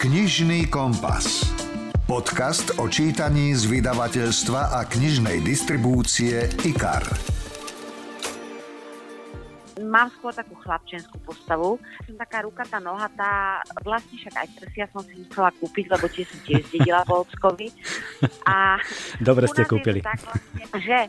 Knižný kompas. Podcast o čítaní z vydavateľstva a knižnej distribúcie IKAR. Mám skôr takú chlapčenskú postavu. Som taká rukatá, nohatá, vlastne však aj prsia som si musela kúpiť, lebo tie som tiež zdedila po ockovi. A Dobre ste kúpili. Tak vlastne, že?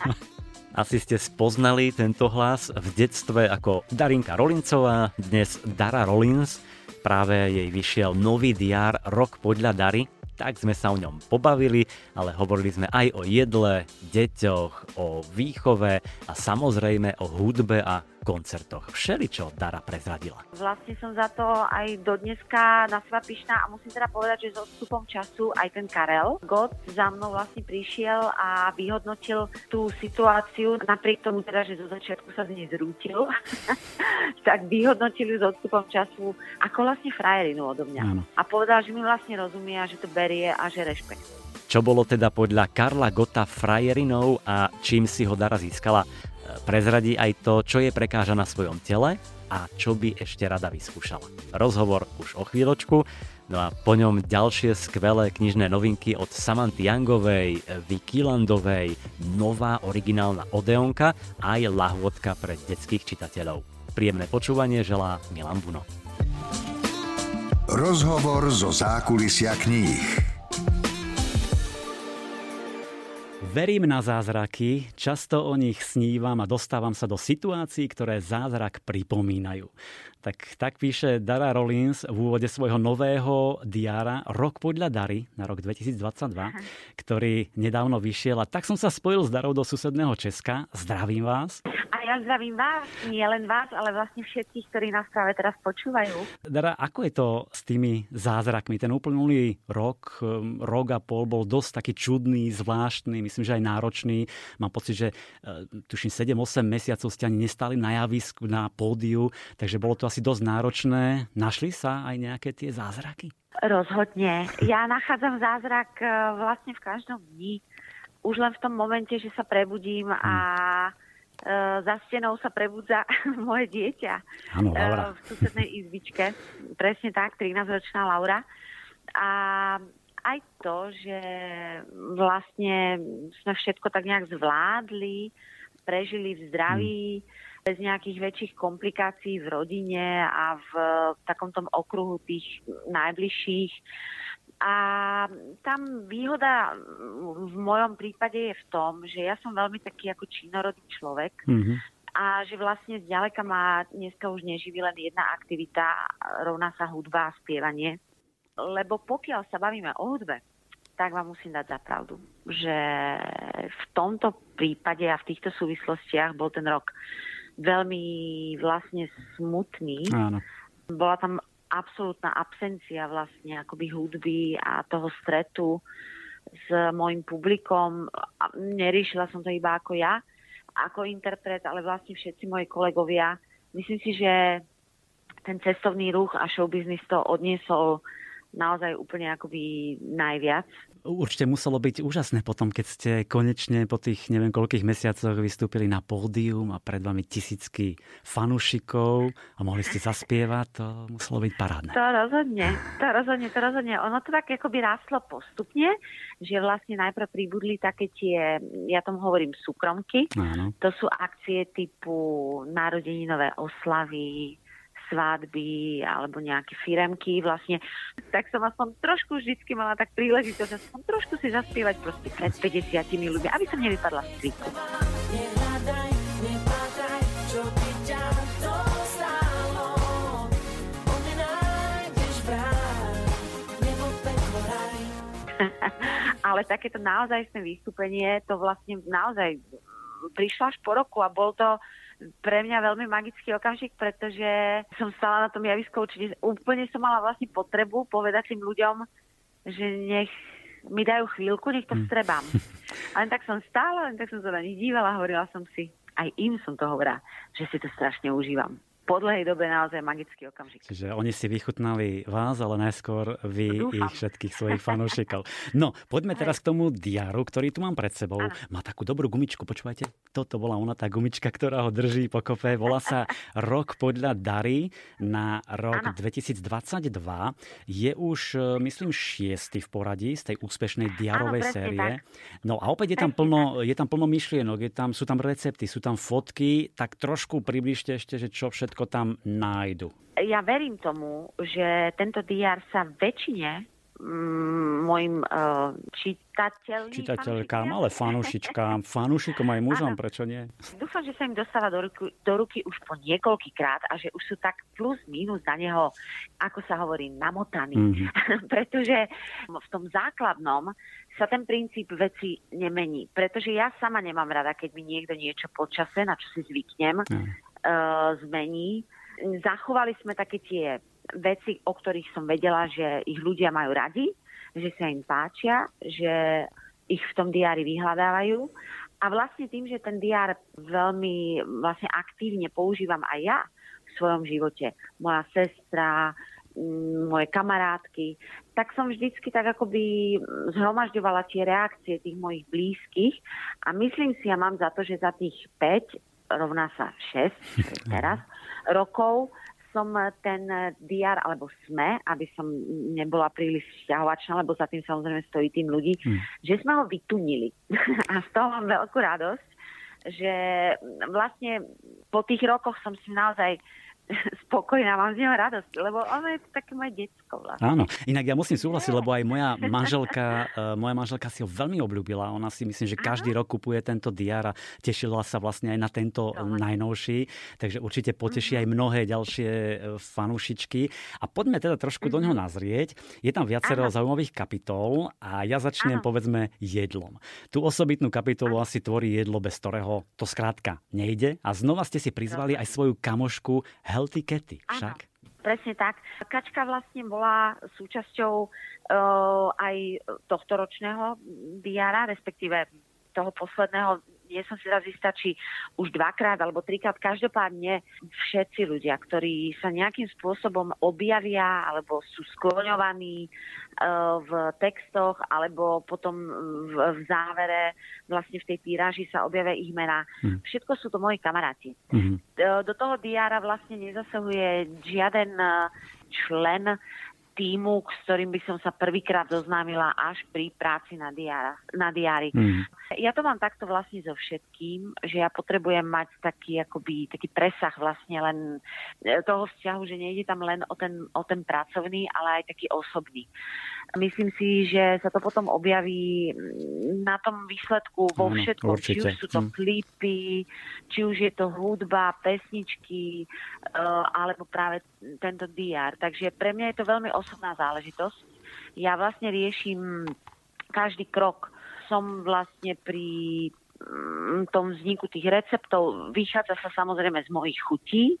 Asi ste spoznali tento hlas v detstve ako Darinka Rolincová, dnes Dara Rollins. Práve jej vyšiel nový diár Rok podľa Dary. Tak sme sa o ňom pobavili, ale hovorili sme aj o jedle, deťoch, o výchove a samozrejme o hudbe a koncertoch. Všeličo Dara prezradila. Vlastne som za to aj do dneska na seba pyšná a musím teda povedať, že s odstupom času aj ten Karel God za mnou vlastne prišiel a vyhodnotil tú situáciu, napriek tomu teda, že zo začiatku sa z nej zrútil, tak vyhodnotil ju s odstupom času ako vlastne frajerinu odo mňa. Áno. A povedal, že mi vlastne rozumie a že to berie a že rešpektuje. Čo bolo teda podľa Karla Gota frajerinou a čím si ho Dara získala? Prezradí aj to, čo je prekáža na svojom tele a čo by ešte rada vyskúšala. Rozhovor už o chvíľočku, no a po ňom ďalšie skvelé knižné novinky od Samanty Youngovej, Vicky Landovej, nová originálna Odeonka a aj lahôdka pre detských čitateľov. Príjemné počúvanie želá Milan Buno. Rozhovor zo zákulisia kníh. Verím na zázraky, často o nich snívam a dostávam sa do situácií, ktoré zázrak pripomínajú. Tak, tak píše Dara Rollins v úvode svojho nového diára Rok podľa Dary na rok 2022, Aha. ktorý nedávno vyšiel. A tak som sa spojil s Darou do susedného Česka. Zdravím vás. A ja zdravím vás, nie len vás, ale vlastne všetkých, ktorí nás práve teraz počúvajú. Dara, ako je to s tými zázrakmi? Ten uplynulý rok, um, rok a pol bol dosť taký čudný, zvláštny, myslím, že aj náročný. Mám pocit, že uh, tuším 7-8 mesiacov ste ani nestali na javisku, na pódiu, takže bolo to asi dosť náročné. Našli sa aj nejaké tie zázraky? Rozhodne. Ja nachádzam zázrak e, vlastne v každom dni. Už len v tom momente, že sa prebudím a uh, za stenou sa prebudza moje dieťa ano, uh, v susednej izbičke. Presne tak, 13-ročná Laura. A aj to, že vlastne sme všetko tak nejak zvládli, prežili v zdraví, hmm bez nejakých väčších komplikácií v rodine a v takom tom okruhu tých najbližších. A tam výhoda v mojom prípade je v tom, že ja som veľmi taký ako činorodý človek mm-hmm. a že vlastne zďaleka ma dneska už neživí len jedna aktivita, rovná sa hudba a spievanie. Lebo pokiaľ sa bavíme o hudbe, tak vám musím dať za pravdu, že v tomto prípade a v týchto súvislostiach bol ten rok veľmi vlastne smutný. Áno. Bola tam absolútna absencia vlastne akoby hudby a toho stretu s môjim publikom. Neriešila som to iba ako ja, ako interpret, ale vlastne všetci moji kolegovia. Myslím si, že ten cestovný ruch a showbiznis to odniesol naozaj úplne akoby najviac. Určite muselo byť úžasné potom, keď ste konečne po tých neviem koľkých mesiacoch vystúpili na pódium a pred vami tisícky fanúšikov a mohli ste zaspievať, to muselo byť parádne. To rozhodne, to rozhodne, to rozhodne. Ono to tak akoby rástlo postupne, že vlastne najprv pribudli také tie, ja tomu hovorím súkromky, Áno. to sú akcie typu narodeninové oslavy, svadby alebo nejaké firemky vlastne, tak som aspoň trošku vždycky mala tak príležitosť aspoň trošku si zaspievať proste pred 50 ľuďmi, aby som nevypadla z triku. Ale takéto naozajstné vystúpenie, to vlastne naozaj prišlo až po roku a bol to pre mňa veľmi magický okamžik, pretože som stala na tom javisku určite. Úplne som mala vlastne potrebu povedať tým ľuďom, že nech mi dajú chvíľku, nech to strebám. A len tak som stála, len tak som sa na nich dívala hovorila som si, aj im som to hovorila, že si to strašne užívam. Po dlhej dobe naozaj magický okamžik. Čiže oni si vychutnali vás, ale najskôr vy Dúfam. ich všetkých svojich fanúšikov. No, poďme teraz k tomu diaru, ktorý tu mám pred sebou. Ano. Má takú dobrú gumičku, počúvajte. Toto bola ona, tá gumička, ktorá ho drží kope. Volá sa Rok podľa Dary na rok ano. 2022. Je už, e, myslím, šiestý v poradí z tej úspešnej diarovej ano, série. Tak. No a opäť je tam, plno, je tam plno myšlienok, je tam, sú tam recepty, sú tam fotky, tak trošku približte ešte, že čo všetko všetko tam nájdu? Ja verím tomu, že tento diár sa väčšine mm, mojim uh, čitateľom... Čitateľkám, ale fanúšičkám, fanúšikom aj mužom, ano. prečo nie? Dúfam, že sa im dostáva do ruky, do ruky už po niekoľkýkrát a že už sú tak plus minus na neho, ako sa hovorí, namotaní. Mm-hmm. Pretože v tom základnom sa ten princíp veci nemení. Pretože ja sama nemám rada, keď mi niekto niečo počase, na čo si zvyknem, mm zmení. Zachovali sme také tie veci, o ktorých som vedela, že ich ľudia majú radi, že sa im páčia, že ich v tom diári vyhľadávajú. A vlastne tým, že ten diár veľmi vlastne aktívne používam aj ja v svojom živote, moja sestra, mm, moje kamarátky, tak som vždycky tak akoby zhromažďovala tie reakcie tých mojich blízkych a myslím si, ja mám za to, že za tých 5 rovná sa 6 teraz rokov som ten diar, alebo sme, aby som nebola príliš vzťahovačná, lebo za tým samozrejme stojí tým ľudí, hmm. že sme ho vytunili. A z toho mám veľkú radosť, že vlastne po tých rokoch som si naozaj spokojná, mám z neho radosť, lebo ono je také moje detsko vlastne. Áno, inak ja musím súhlasiť, lebo aj moja manželka, uh, moja manželka si ho veľmi obľúbila. Ona si myslím, že každý Aha. rok kupuje tento diar a tešila sa vlastne aj na tento Dobre. najnovší, takže určite poteší aj mnohé ďalšie e, fanúšičky. A poďme teda trošku do neho mhm. nazrieť. Je tam viacero Aha. zaujímavých kapitol a ja začnem Aha. povedzme jedlom. Tú osobitnú kapitolu Aha. asi tvorí jedlo, bez ktorého to skrátka nejde. A znova ste si prizvali Dobre. aj svoju kamošku Healthy Cathy, však? Áno. Presne tak. Kačka vlastne bola súčasťou uh, aj tohto ročného diara, respektíve toho posledného nie som si teraz istá, či už dvakrát alebo trikrát, každopádne všetci ľudia, ktorí sa nejakým spôsobom objavia alebo sú skloňovaní uh, v textoch alebo potom v, v závere vlastne v tej týraži sa objavia ich mená. Mm. Všetko sú to moji kamaráti. Mm. Do toho diára vlastne nezasahuje žiaden člen týmu, s ktorým by som sa prvýkrát zoznámila až pri práci na, diára, na diári. Mm. Ja to mám takto vlastne so všetkým, že ja potrebujem mať taký, akoby, taký presah vlastne len e, toho vzťahu, že nejde tam len o ten, o ten pracovný, ale aj taký osobný. Myslím si, že sa to potom objaví na tom výsledku vo všetkom. Či už sú to mm. klipy, či už je to hudba, pesničky, uh, alebo práve tento DR. Takže pre mňa je to veľmi osobná záležitosť. Ja vlastne riešim každý krok. Som vlastne pri mm, tom vzniku tých receptov vychádza sa samozrejme z mojich chutí.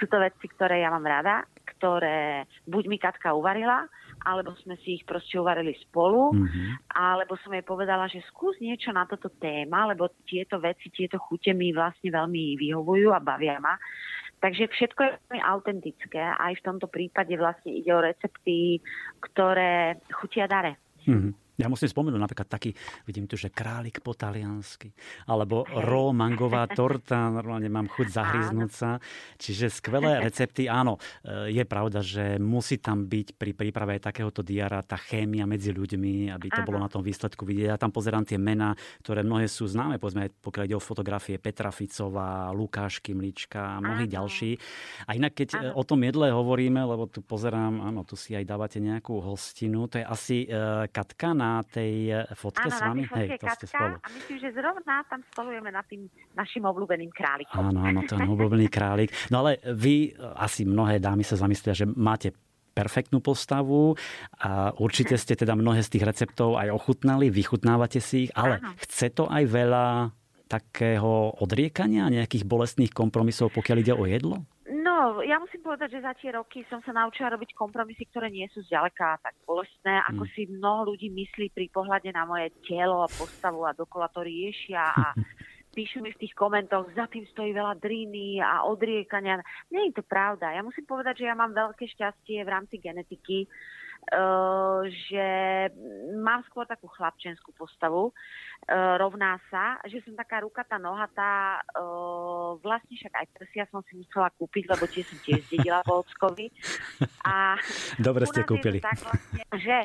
Sú to veci, ktoré ja mám rada, ktoré buď mi Katka uvarila, alebo sme si ich proste uvarili spolu, mm-hmm. alebo som jej povedala, že skús niečo na toto téma, lebo tieto veci, tieto chute mi vlastne veľmi vyhovujú a bavia ma. Takže všetko je veľmi autentické. Aj v tomto prípade vlastne ide o recepty, ktoré chutia dare. Mm-hmm. Ja musím spomenúť napríklad taký, vidím tu, že králik po taliansky, alebo ro mangová torta, normálne mám chuť zahryznúť sa. Čiže skvelé recepty, áno, e, je pravda, že musí tam byť pri príprave takéhoto diara tá chémia medzi ľuďmi, aby to áno. bolo na tom výsledku vidieť. Ja tam pozerám tie mená, ktoré mnohé sú známe, povedzme, pokiaľ ide o fotografie Petra Ficová, Lukáš Kimlička a mnohí áno. ďalší. A inak, keď áno. o tom jedle hovoríme, lebo tu pozerám, áno, tu si aj dávate nejakú hostinu, to je asi uh, Katka na na tej eh, fotke Áno, s vami? Hej, to ste spolu. A myslím, že zrovna tam spolujeme na tým našim obľúbeným králikom. Áno, áno, je obľúbený králik. No ale vy, eh, asi mnohé dámy sa zamyslia, že máte perfektnú postavu a určite ste teda mnohé z tých receptov aj ochutnali, vychutnávate si ich, ale Áno. chce to aj veľa takého odriekania, nejakých bolestných kompromisov, pokiaľ ide o jedlo? No, ja musím povedať, že za tie roky som sa naučila robiť kompromisy, ktoré nie sú zďaleka tak bolestné, mm. ako si mnoho ľudí myslí pri pohľade na moje telo a postavu a dokola to riešia a píšu mi v tých komentoch, za tým stojí veľa driny a odriekania. Nie je to pravda. Ja musím povedať, že ja mám veľké šťastie v rámci genetiky, že mám skôr takú chlapčenskú postavu, uh, rovná sa, že som taká rukatá, nohatá, uh, vlastne však aj prsia som si musela kúpiť, lebo tie som tiež zdedila po ockovi. A Dobre ste kúpili. tak vlastne, že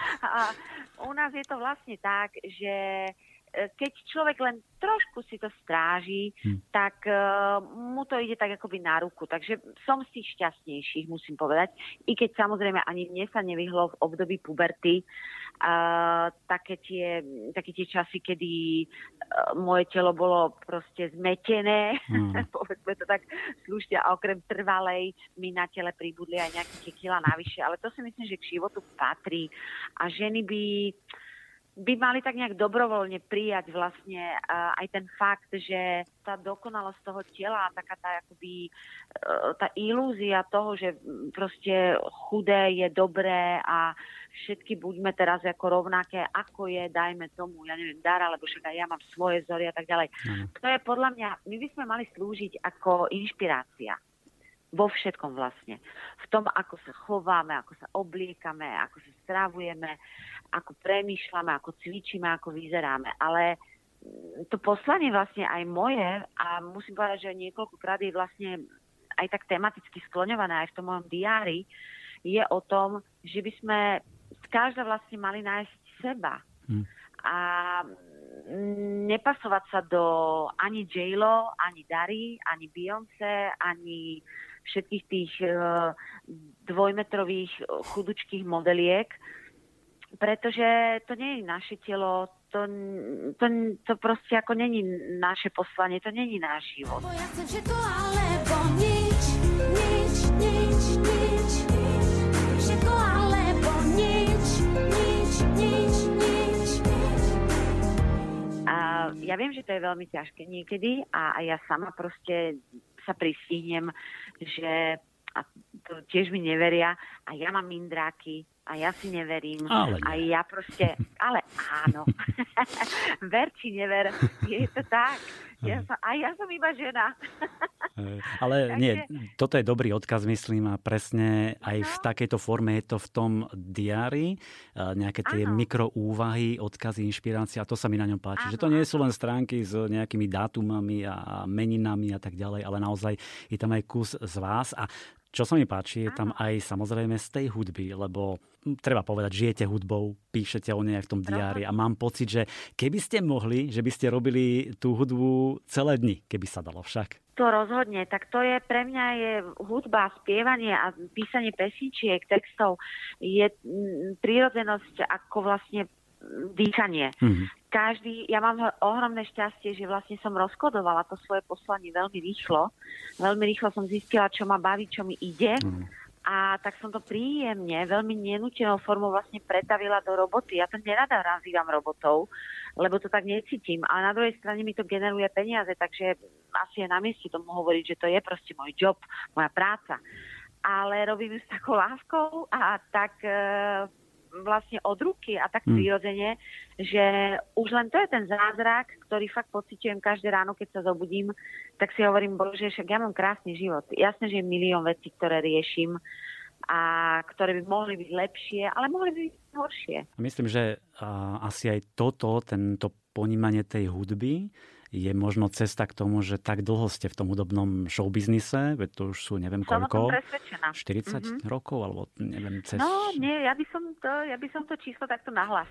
u nás je to vlastne tak, že keď človek len trošku si to stráži, hm. tak uh, mu to ide tak akoby na ruku. Takže som tých šťastnejších, musím povedať. I keď samozrejme ani mne sa nevyhlo v období puberty uh, také, tie, také tie časy, kedy uh, moje telo bolo proste zmetené, hm. povedzme to tak slušne, a okrem trvalej mi na tele pribudli aj nejaké tie kila navyše. Ale to si myslím, že k životu patrí. A ženy by by mali tak nejak dobrovoľne prijať vlastne aj ten fakt, že tá dokonalosť toho tela, taká tá akoby uh, tá ilúzia toho, že proste chudé je dobré a všetky buďme teraz ako rovnaké, ako je, dajme tomu, ja neviem, dar, alebo však aj ja mám svoje vzory a tak ďalej. Mm. To je podľa mňa, my by sme mali slúžiť ako inšpirácia vo všetkom vlastne. V tom, ako sa chováme, ako sa obliekame, ako sa stravujeme, ako premýšľame, ako cvičíme, ako vyzeráme. Ale mm, to poslanie vlastne aj moje a musím povedať, že niekoľkokrát je vlastne aj tak tematicky skloňované aj v tom mojom diári, je o tom, že by sme každá vlastne mali nájsť seba. Hmm. A mm, nepasovať sa do ani j ani Dary, ani Beyoncé, ani všetkých tých uh, dvojmetrových chudučkých modeliek, pretože to nie je naše telo, to, to, to proste ako není naše poslanie, to není náš život. Ja chcem všetko alebo nič, nič, nič, nič, všetko alebo nič, nič, nič, nič. A ja viem, že to je veľmi ťažké niekedy a, a ja sama proste sa pristihnem, že a to tiež mi neveria a ja mám mindráky a ja si neverím. Ale a ja proste, ale áno. Ver či never, je to tak. Ja som, a ja som iba žena. Ale nie, toto je dobrý odkaz, myslím, a presne aj v no. takejto forme je to v tom diári, nejaké tie ano. mikroúvahy, odkazy, inšpirácia, a to sa mi na ňom páči. Ano, že to nie sú len stránky s nejakými dátumami a meninami a tak ďalej, ale naozaj je tam aj kus z vás. A čo sa mi páči, je tam aj samozrejme z tej hudby, lebo treba povedať, žijete hudbou, píšete o nej aj v tom diári a mám pocit, že keby ste mohli, že by ste robili tú hudbu celé dni, keby sa dalo však. To rozhodne, tak to je pre mňa je hudba, spievanie a písanie pesničiek, textov je prírodzenosť ako vlastne dýchanie. Mm-hmm. Každý, ja mám ohromné šťastie, že vlastne som rozkodovala to svoje poslanie veľmi rýchlo. Veľmi rýchlo som zistila, čo ma baví, čo mi ide. Mm-hmm. A tak som to príjemne, veľmi nenútenou formou vlastne pretavila do roboty. Ja to nerada nazývam robotov, lebo to tak necítim. A na druhej strane mi to generuje peniaze, takže asi je na mieste tomu hovoriť, že to je proste môj job, moja práca. Ale robím ju s takou láskou a tak e, vlastne od ruky a tak hmm. prirodzene, že už len to je ten zázrak, ktorý fakt pocitujem každé ráno, keď sa zobudím, tak si hovorím, bože, však ja mám krásny život. Jasné, že je milión vecí, ktoré riešim a ktoré by mohli byť lepšie, ale mohli by byť horšie. Myslím, že uh, asi aj toto, tento ponímanie tej hudby je možno cesta k tomu, že tak dlho ste v tom hudobnom showbiznise, veď to už sú neviem som koľko, 40 mm-hmm. rokov, alebo neviem, cez... No, nie, ja by som to, ja by som to číslo takto nahlas.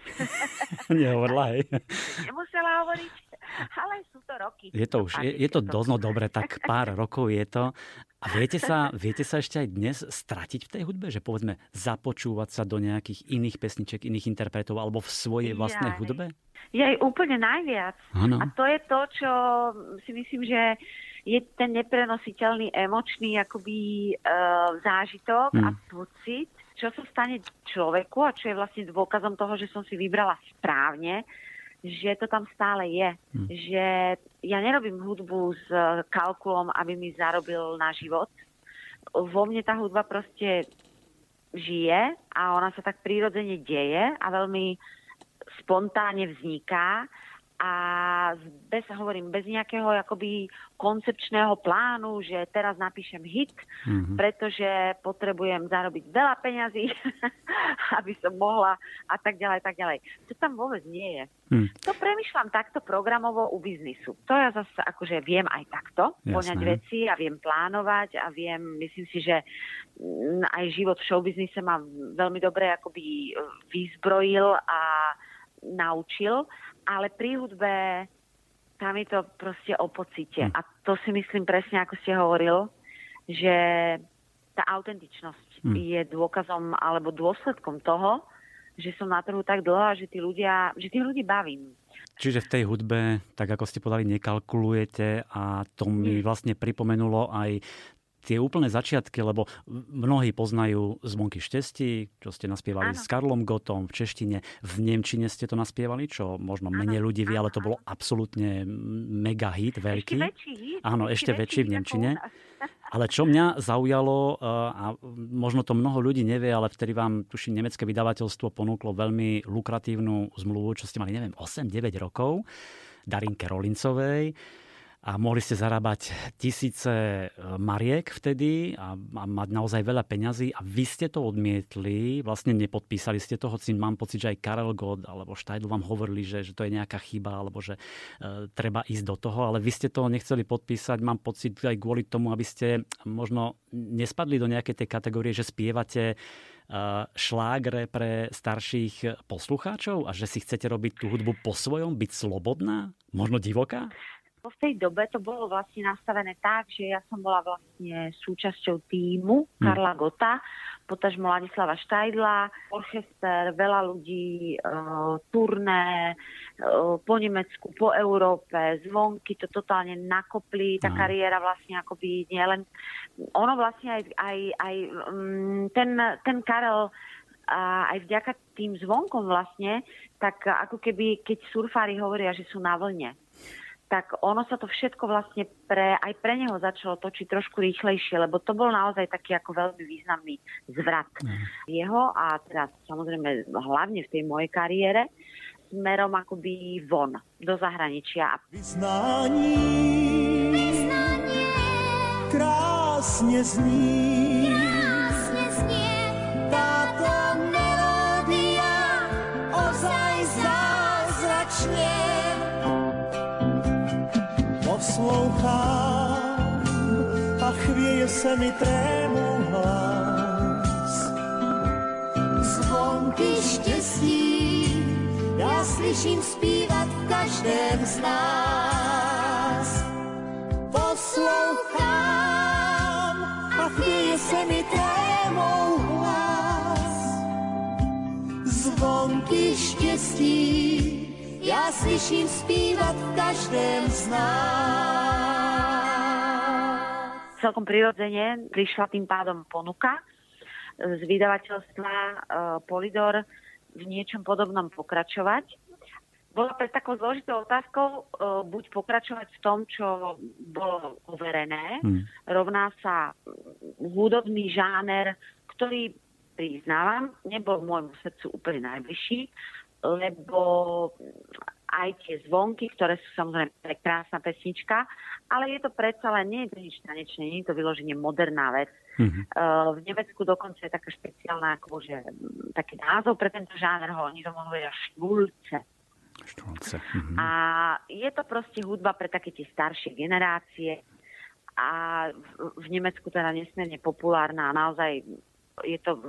Nehovorila, hej. Nemusela hovoriť, ale sú to roky. Je to už, je, je to dosť no dobre, tak pár rokov je to. A viete sa, viete sa ešte aj dnes stratiť v tej hudbe? Že povedzme započúvať sa do nejakých iných pesniček, iných interpretov alebo v svojej vlastnej hudbe? je aj úplne najviac. Ano. A to je to, čo si myslím, že je ten neprenositeľný emočný akoby uh, zážitok mm. a pocit, čo sa stane človeku a čo je vlastne dôkazom toho, že som si vybrala správne, že to tam stále je. Mm. Že ja nerobím hudbu s kalkulom, aby mi zarobil na život. Vo mne tá hudba proste žije a ona sa tak prírodzene deje a veľmi spontánne vzniká a bez, hovorím, bez nejakého akoby koncepčného plánu, že teraz napíšem hit, mm-hmm. pretože potrebujem zarobiť veľa peňazí, aby som mohla a tak ďalej, tak ďalej. To tam vôbec nie je. Mm. To premyšľam takto programovo u biznisu. To ja zase akože viem aj takto Jasné. poňať veci a viem plánovať a viem, myslím si, že mm, aj život v showbiznise ma veľmi dobre akoby vyzbrojil a naučil, ale pri hudbe tam je to proste o pocite. Hmm. A to si myslím presne, ako ste hovoril, že tá autentičnosť hmm. je dôkazom alebo dôsledkom toho, že som na trhu tak dlho a že tí ľudia, že tých ľudí bavím. Čiže v tej hudbe, tak ako ste podali, nekalkulujete a to mi hmm. vlastne pripomenulo aj tie úplné začiatky, lebo mnohí poznajú zvonky štesti, čo ste naspievali ano. s Karlom Gotom v češtine, v Nemčine ste to naspievali, čo možno menej ľudí vie, ale to bolo absolútne mega hit, veľký. Ešte väčší hit. Áno, ešte, ešte väčší v Nemčine. Ale čo mňa zaujalo, eh, a možno to mnoho ľudí nevie, ale vtedy vám, tuším, nemecké vydavateľstvo ponúklo veľmi lukratívnu zmluvu, čo ste mali, neviem, 8-9 rokov, Darinke Rolincovej a mohli ste zarábať tisíce e, mariek vtedy a, a mať naozaj veľa peňazí a vy ste to odmietli, vlastne nepodpísali ste to, hoci mám pocit, že aj Karel God alebo Štajdl vám hovorili, že, že to je nejaká chyba alebo že e, treba ísť do toho, ale vy ste to nechceli podpísať, mám pocit aj kvôli tomu, aby ste možno nespadli do nejakej tej kategórie, že spievate e, šlágre pre starších poslucháčov a že si chcete robiť tú hudbu po svojom, byť slobodná, možno divoká? V tej dobe to bolo vlastne nastavené tak, že ja som bola vlastne súčasťou týmu hm. Karla Gota, potažmo Ladislava Štajdla, orchester, veľa ľudí, e, turné e, po Nemecku, po Európe, zvonky to totálne nakopli, tá no. kariéra vlastne akoby nielen... Ono vlastne aj, aj, aj um, ten, ten Karel a aj vďaka tým zvonkom vlastne, tak ako keby, keď surfári hovoria, že sú na vlne tak ono sa to všetko vlastne pre, aj pre neho začalo točiť trošku rýchlejšie, lebo to bol naozaj taký ako veľmi významný zvrat mm. jeho a teraz samozrejme hlavne v tej mojej kariére smerom akoby von, do zahraničia. Vyznání, Vyznanie, krásne zní, poslouchám a chvěje se mi trému hlas. Zvonky štěstí já slyším zpívat v každém z nás. Poslouchám a chvěje se mi trémou hlas. Zvonky štěstí ja slyším zpívat v každém z nás. Celkom prirodzene prišla tým pádom ponuka z vydavateľstva uh, Polidor v niečom podobnom pokračovať. Bola pred takou zložitou otázkou uh, buď pokračovať v tom, čo bolo overené, hmm. rovná sa hudobný žáner, ktorý priznávam, nebol môjmu srdcu úplne najbližší, lebo aj tie zvonky, ktoré sú samozrejme krásna pesnička, ale je to predsa len, nie je to nič tanečné, nie je to vyloženie moderná vec. Mm-hmm. Uh, v Nemecku dokonca je taká špeciálna, akože, taký názov pre tento žáner, ho oni tomu hovoria štulce. Štulce. Mm-hmm. A je to proste hudba pre také tie staršie generácie a v, v Nemecku teda nesmierne populárna a naozaj je to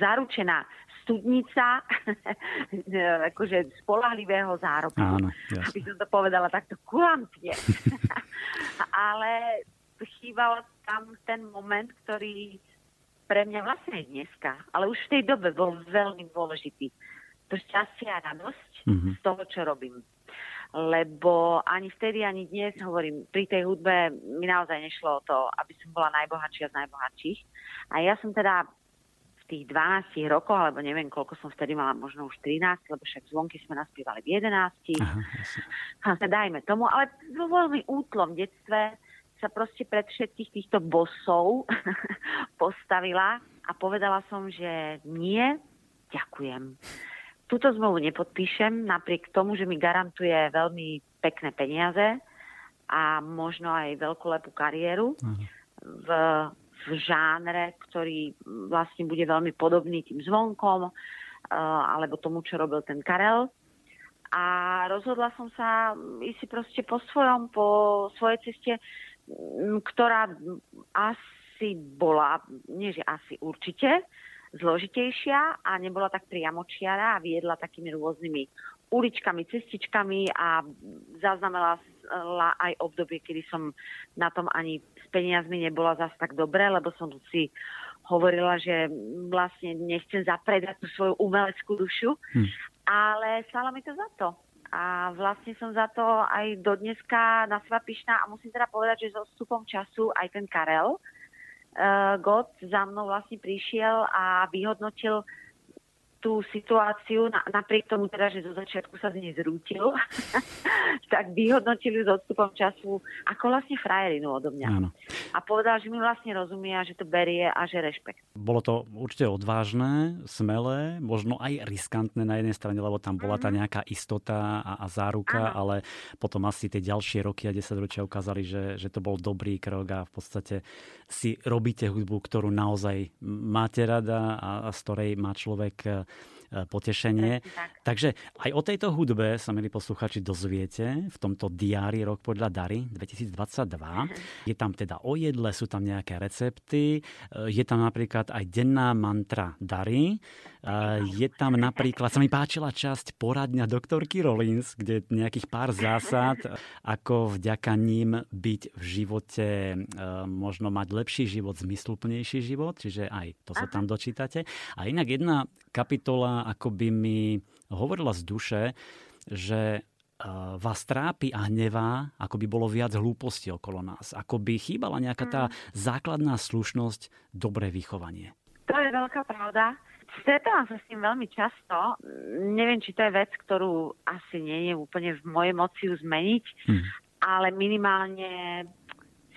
zaručená studnica akože spolahlivého zárobku. Áno, aby som to povedala takto kulantne. Ale chýbal tam ten moment, ktorý pre mňa vlastne aj dneska, ale už v tej dobe bol veľmi dôležitý. To šťastie a radosť mm-hmm. z toho, čo robím. Lebo ani vtedy, ani dnes, hovorím, pri tej hudbe mi naozaj nešlo o to, aby som bola najbohatšia z najbohatších. A ja som teda tých 12 rokov, alebo neviem, koľko som vtedy mala, možno už 13, lebo však zvonky sme naspievali v 11. Aha, a dajme tomu, ale vo veľmi útlom detstve sa proste pred všetkých týchto bosov postavila a povedala som, že nie, ďakujem. túto zmluvu nepodpíšem, napriek tomu, že mi garantuje veľmi pekné peniaze a možno aj veľkú lepú kariéru v, v žánre, ktorý vlastne bude veľmi podobný tým zvonkom uh, alebo tomu, čo robil ten Karel. A rozhodla som sa ísť si proste po svojom, po svojej ceste, ktorá asi bola, nie že asi určite, zložitejšia a nebola tak priamočiara a viedla takými rôznymi uličkami, cestičkami a zaznamenala aj obdobie, kedy som na tom ani s peniazmi nebola zase tak dobre, lebo som si hovorila, že vlastne nechcem zapredať tú svoju umeleckú dušu, hm. ale stalo mi to za to. A vlastne som za to aj do dneska na seba pyšná a musím teda povedať, že so vstupom času aj ten Karel, uh, God za mnou vlastne prišiel a vyhodnotil tú situáciu, napriek tomu teda, že zo začiatku sa z nej zrútil, tak vyhodnotili s odstupom času ako vlastne frajerinu odo mňa. Áno. A povedal, že mi vlastne rozumie a že to berie a že rešpekt. Bolo to určite odvážne, smelé, možno aj riskantné na jednej strane, lebo tam bola tá mhm. nejaká istota a, a záruka, Áno. ale potom asi tie ďalšie roky a desaťročia ukázali, že, že to bol dobrý krok a v podstate si robíte hudbu, ktorú naozaj máte rada a, a z ktorej má človek potešenie. Tak. Takže aj o tejto hudbe sa, milí posluchači, dozviete v tomto diári Rok podľa Dary 2022. Je tam teda o jedle, sú tam nejaké recepty, e, je tam napríklad aj denná mantra Dary. E, je tam napríklad, sa mi páčila časť poradňa doktorky Rollins, kde nejakých pár zásad, ako vďaka ním byť v živote, možno mať lepší život, zmysluplnejší život, čiže aj to sa tam dočítate. A inak jedna kapitola ako by mi hovorila z duše, že vás trápi a hnevá, ako by bolo viac hlúposti okolo nás. Ako by chýbala nejaká tá mm. základná slušnosť, dobré vychovanie. To je veľká pravda. Stretávam sa s tým veľmi často. Neviem, či to je vec, ktorú asi nie je úplne v mojej moci ju zmeniť, hmm. ale minimálne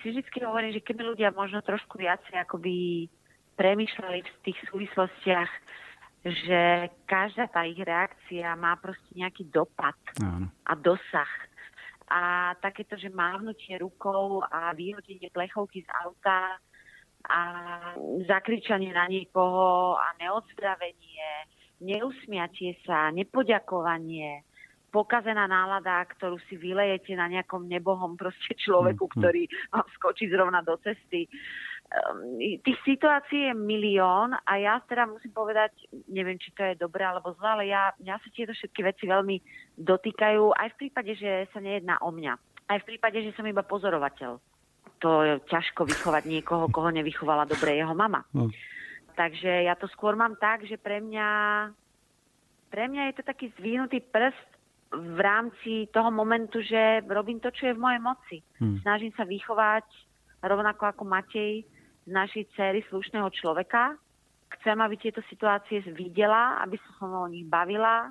si vždy hovorím, že keby ľudia možno trošku viacej akoby premyšľali v tých súvislostiach že každá tá ich reakcia má proste nejaký dopad Áno. a dosah. A takéto, že mávnutie rukou a vyhodenie plechovky z auta a zakričanie na niekoho a neodzdravenie, neusmiatie sa, nepoďakovanie, pokazená nálada, ktorú si vylejete na nejakom nebohom proste človeku, mm-hmm. ktorý vám skočí zrovna do cesty. Um, tých situácií je milión a ja teda musím povedať, neviem, či to je dobré alebo zlé, ale ja, mňa sa tieto všetky veci veľmi dotýkajú, aj v prípade, že sa nejedná o mňa. Aj v prípade, že som iba pozorovateľ. To je ťažko vychovať niekoho, koho nevychovala dobre jeho mama. No. Takže ja to skôr mám tak, že pre mňa, pre mňa je to taký zvinutý prst v rámci toho momentu, že robím to, čo je v mojej moci. Hmm. Snažím sa vychovať rovnako ako Matej z našej céry slušného človeka. Chcem, aby tieto situácie videla, aby sa so mnou o nich bavila,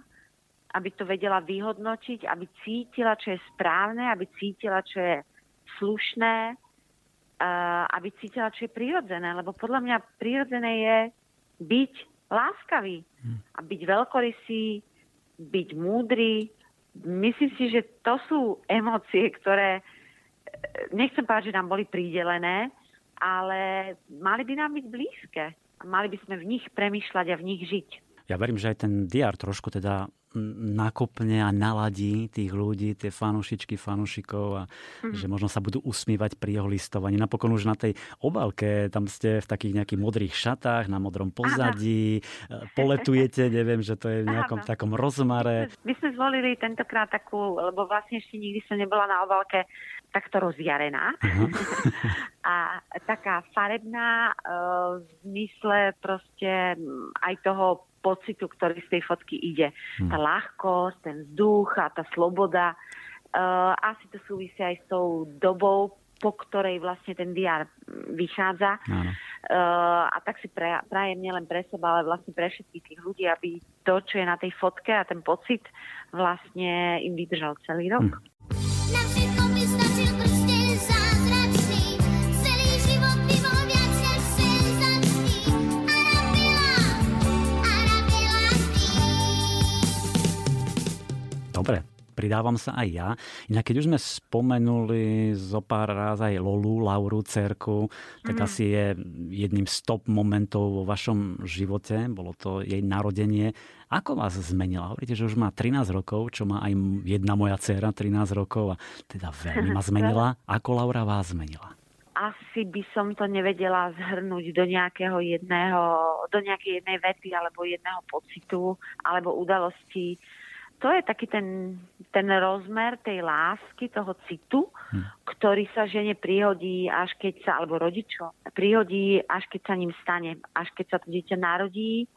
aby to vedela vyhodnotiť, aby cítila, čo je správne, aby cítila, čo je slušné, aby cítila, čo je prirodzené. Lebo podľa mňa prirodzené je byť láskavý hm. a byť veľkorysý, byť múdry. Myslím si, že to sú emócie, ktoré nechcem povedať, že nám boli pridelené, ale mali by nám byť blízke. Mali by sme v nich premyšľať a v nich žiť. Ja verím, že aj ten diar trošku teda nakopne a naladí tých ľudí, tie fanušičky, fanušikov a mm. že možno sa budú usmívať pri jeho listovaní. Napokon už na tej obálke, tam ste v takých nejakých modrých šatách, na modrom pozadí, Aha. poletujete, neviem, že to je v nejakom Aha. takom rozmare. My sme zvolili tentokrát takú, lebo vlastne ešte nikdy som nebola na obálke takto rozjarená a taká farebná e, v zmysle proste aj toho pocitu, ktorý z tej fotky ide. Hmm. Tá ľahkosť, ten vzduch a tá sloboda. Uh, asi to súvisí aj s tou dobou, po ktorej vlastne ten diár vychádza. Uh, a tak si pre, prajem nielen pre seba, ale vlastne pre všetkých tých ľudí, aby to, čo je na tej fotke a ten pocit vlastne im vydržal celý rok. Hmm. Pridávam sa aj ja. Inak keď už sme spomenuli zo pár ráz aj Lolu, Lauru, cerku, tak mm. asi je jedným stop momentov vo vašom živote. Bolo to jej narodenie. Ako vás zmenila? Hovoríte, že už má 13 rokov, čo má aj jedna moja dcéra 13 rokov a teda veľmi ma zmenila. Ako Laura vás zmenila? asi by som to nevedela zhrnúť do nejakého jedného, do nejakej jednej vety alebo jedného pocitu alebo udalosti. To je taký ten, ten rozmer tej lásky, toho citu, hm. ktorý sa žene prihodí, až keď sa, alebo rodičo, prihodí, až keď sa ním stane, až keď sa to dieťa narodí,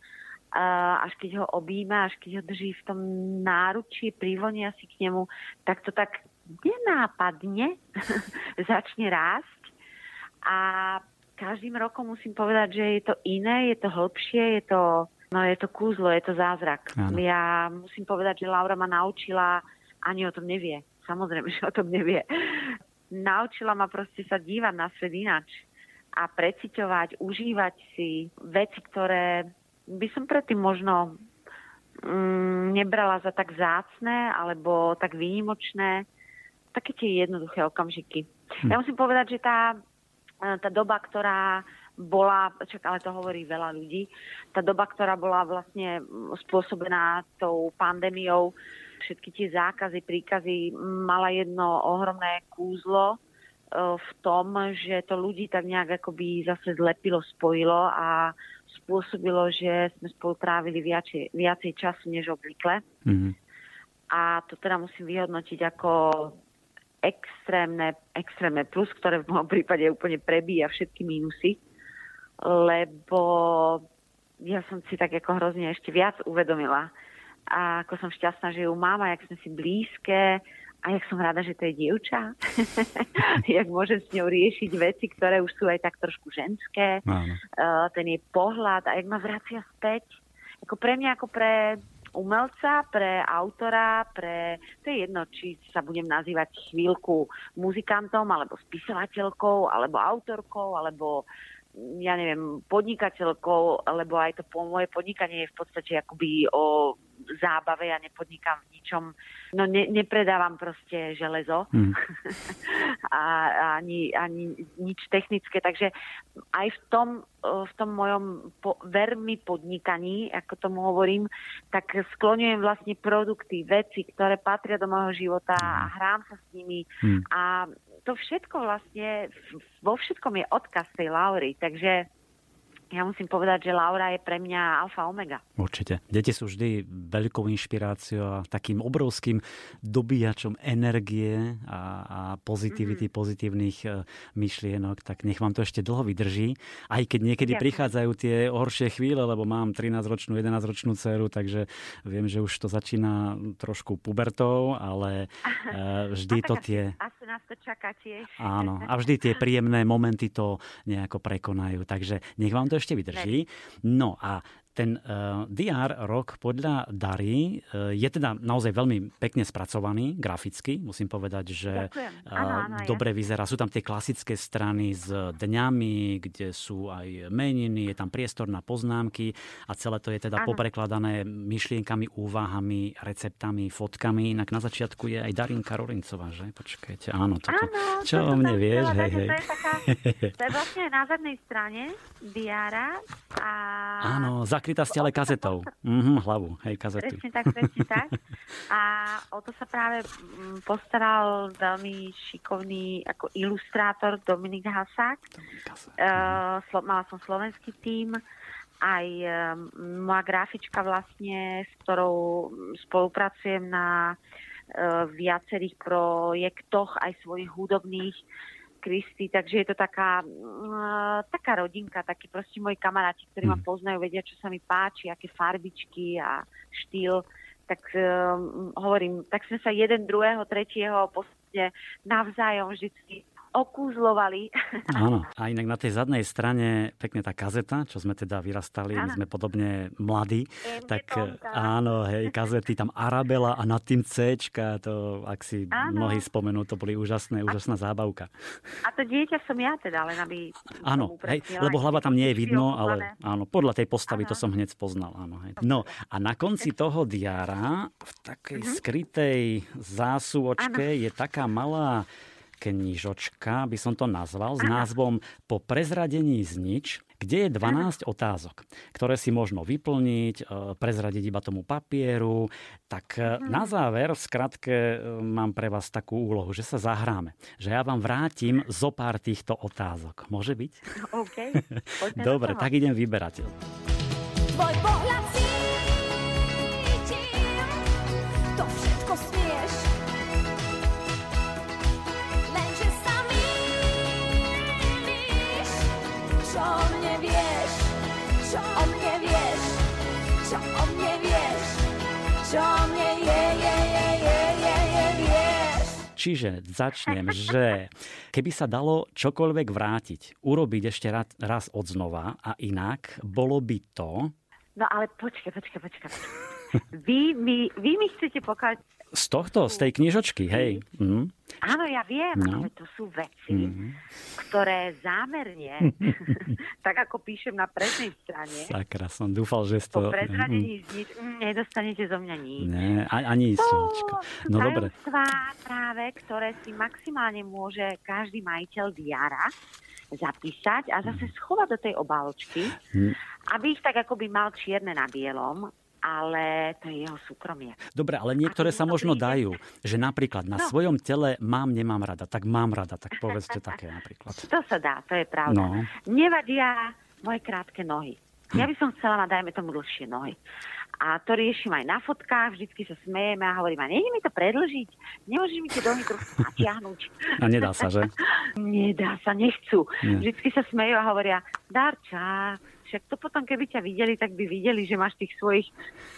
až keď ho objíma, až keď ho drží v tom náručí, privonia si k nemu, tak to tak nenápadne začne rásť a každým rokom musím povedať, že je to iné, je to hĺbšie, je to, no je to kúzlo, je to zázrak. Áno. Ja musím povedať, že Laura ma naučila, ani o tom nevie. Samozrejme, že o tom nevie. Naučila ma proste sa dívať na svet inač a preciťovať, užívať si veci, ktoré by som predtým možno mm, nebrala za tak zácne alebo tak výnimočné. Také tie jednoduché okamžiky. Hm. Ja musím povedať, že tá tá doba, ktorá bola, čak ale to hovorí veľa ľudí, tá doba, ktorá bola vlastne spôsobená tou pandémiou, všetky tie zákazy, príkazy, mala jedno ohromné kúzlo e, v tom, že to ľudí tak nejak akoby zase zlepilo, spojilo a spôsobilo, že sme spolu trávili viacej, viacej času než obvykle. Mm-hmm. A to teda musím vyhodnotiť ako extrémne, extrémne plus, ktoré v mojom prípade úplne prebíja všetky mínusy, lebo ja som si tak ako hrozne ešte viac uvedomila, a ako som šťastná, že ju mám a jak sme si blízke a jak som rada, že to je dievča. jak môžem s ňou riešiť veci, ktoré už sú aj tak trošku ženské. Uh, ten jej pohľad a jak ma vracia späť. Ako pre mňa, ako pre umelca, pre autora, pre... To je jedno, či sa budem nazývať chvíľku muzikantom, alebo spisovateľkou, alebo autorkou, alebo ja neviem, podnikateľkou, lebo aj to po moje podnikanie je v podstate akoby o zábave, ja nepodnikám v ničom, no ne, nepredávam proste železo mm. a, ani, ani nič technické, takže aj v tom, v tom mojom po, vermi podnikaní, ako tomu hovorím, tak skloňujem vlastne produkty, veci, ktoré patria do môjho života a hrám sa s nimi mm. a to všetko vlastne, vo všetkom je odkaz tej Laury, takže ja musím povedať, že Laura je pre mňa alfa omega. Určite. Deti sú vždy veľkou inšpiráciou a takým obrovským dobíjačom energie a, a pozitivity, mm-hmm. pozitívnych e, myšlienok, tak nech vám to ešte dlho vydrží. Aj keď niekedy Ďakujem. prichádzajú tie horšie chvíle, lebo mám 13-ročnú, 11-ročnú dceru, takže viem, že už to začína trošku pubertou, ale e, vždy to tie... Asi nás to čaká tiež. Áno, a vždy tie príjemné momenty to nejako prekonajú. Takže nech vám to ešte vydrží. No a ten uh, eh, DR rok podľa Dary uh, je teda naozaj veľmi pekne spracovaný graficky. Musím povedať, že uh, ano, ano, dobre ja. vyzerá. Sú tam tie klasické strany s dňami, kde sú aj meniny, je tam priestor na poznámky a celé to je teda ano. poprekladané myšlienkami, úvahami, receptami, fotkami. Inak na začiatku je aj Darinka Rorincová, že? Počkajte, áno. Toto, ano, čo o mne vieš? Hej, hej. To, je taká, to je vlastne na zadnej strane diára. A... Áno, za zakrytá ste ale kazetou. Mhm, hlavu, hej, kazety. Presne tak, presne tak. A o to sa práve mm, postaral veľmi šikovný ako ilustrátor Dominik Hasák. Uh, slo, mala som slovenský tím, aj um, moja grafička vlastne, s ktorou spolupracujem na uh, viacerých projektoch, aj svojich hudobných, Kristy, takže je to taká, uh, taká rodinka, takí proste moji kamaráti, ktorí ma mm. poznajú, vedia, čo sa mi páči, aké farbičky a štýl, tak um, hovorím, tak sme sa jeden, druhého, tretieho postupne navzájom vždy okúzlovali. Áno, a inak na tej zadnej strane pekne tá kazeta, čo sme teda vyrastali, áno. my sme podobne mladí, MP tak áno, hej, kazety, tam Arabela a nad tým C, to ak si Áno. mnohí spomenú, to boli úžasné, úžasná zábavka. A to dieťa som ja teda, len aby... Áno, hej, lebo hlava tam nie je vidno, ale áno, podľa tej postavy to Áno. som hneď spoznal. Áno, hej. No a na konci toho diára v takej Mhm. skrytej zásuvочke je taká malá knižočka, by som to nazval, s názvom Po prezradení znič, kde je 12 otázok, ktoré si možno vyplniť, e, prezradiť iba tomu papieru. Tak e, na záver, v skratke, e, mám pre vás takú úlohu, že sa zahráme. Že ja vám vrátim zo pár týchto otázok. Môže byť? OK, poďme do Dobre, tak idem vyberať. Tvoj pohľad cítim, to všetko čo o mne vieš, čo o mne vieš, čo o mne je, je, je, je, je, je, vieš. Čiže začnem, že keby sa dalo čokoľvek vrátiť, urobiť ešte raz, raz od znova a inak, bolo by to... No ale počkaj, počkaj, počkaj. Vy mi, vy mi chcete pokazať... Z tohto, z tej knižočky, hej. Mm. Áno, ja viem, No. ale to sú veci, ktoré zámerne, tak ako píšem na prednej strane, Sakra, som dúfal, že z po to... prezradení mm, nedostanete zo mňa nič. Ne, ani slovičko. No dobre. práve, ktoré si maximálne môže každý majiteľ diara zapísať a zase schovať do tej obálky, Hm. aby ich tak akoby mal čierne na bielom, ale to je jeho súkromie. Dobre, ale niektoré sa možno príde- dajú. Že napríklad na No. svojom tele mám, nemám rada. Tak mám rada, tak povedzte také napríklad. To sa dá, to je pravda. No. Nevadia moje krátke nohy. Ja by som chcela mať, dajme tomu, dlhšie nohy. A to riešim aj na fotkách, vždycky sa smejeme a hovorím, a nejde mi to predlžiť? Nemôžeš mi tie nohy trošku natiahnuť? A nedá sa, že? Nedá sa, nechcú. Nie. Vždycky sa smejú a hovoria, Darča, však to potom, keby ťa videli, tak by videli, že máš tých svojich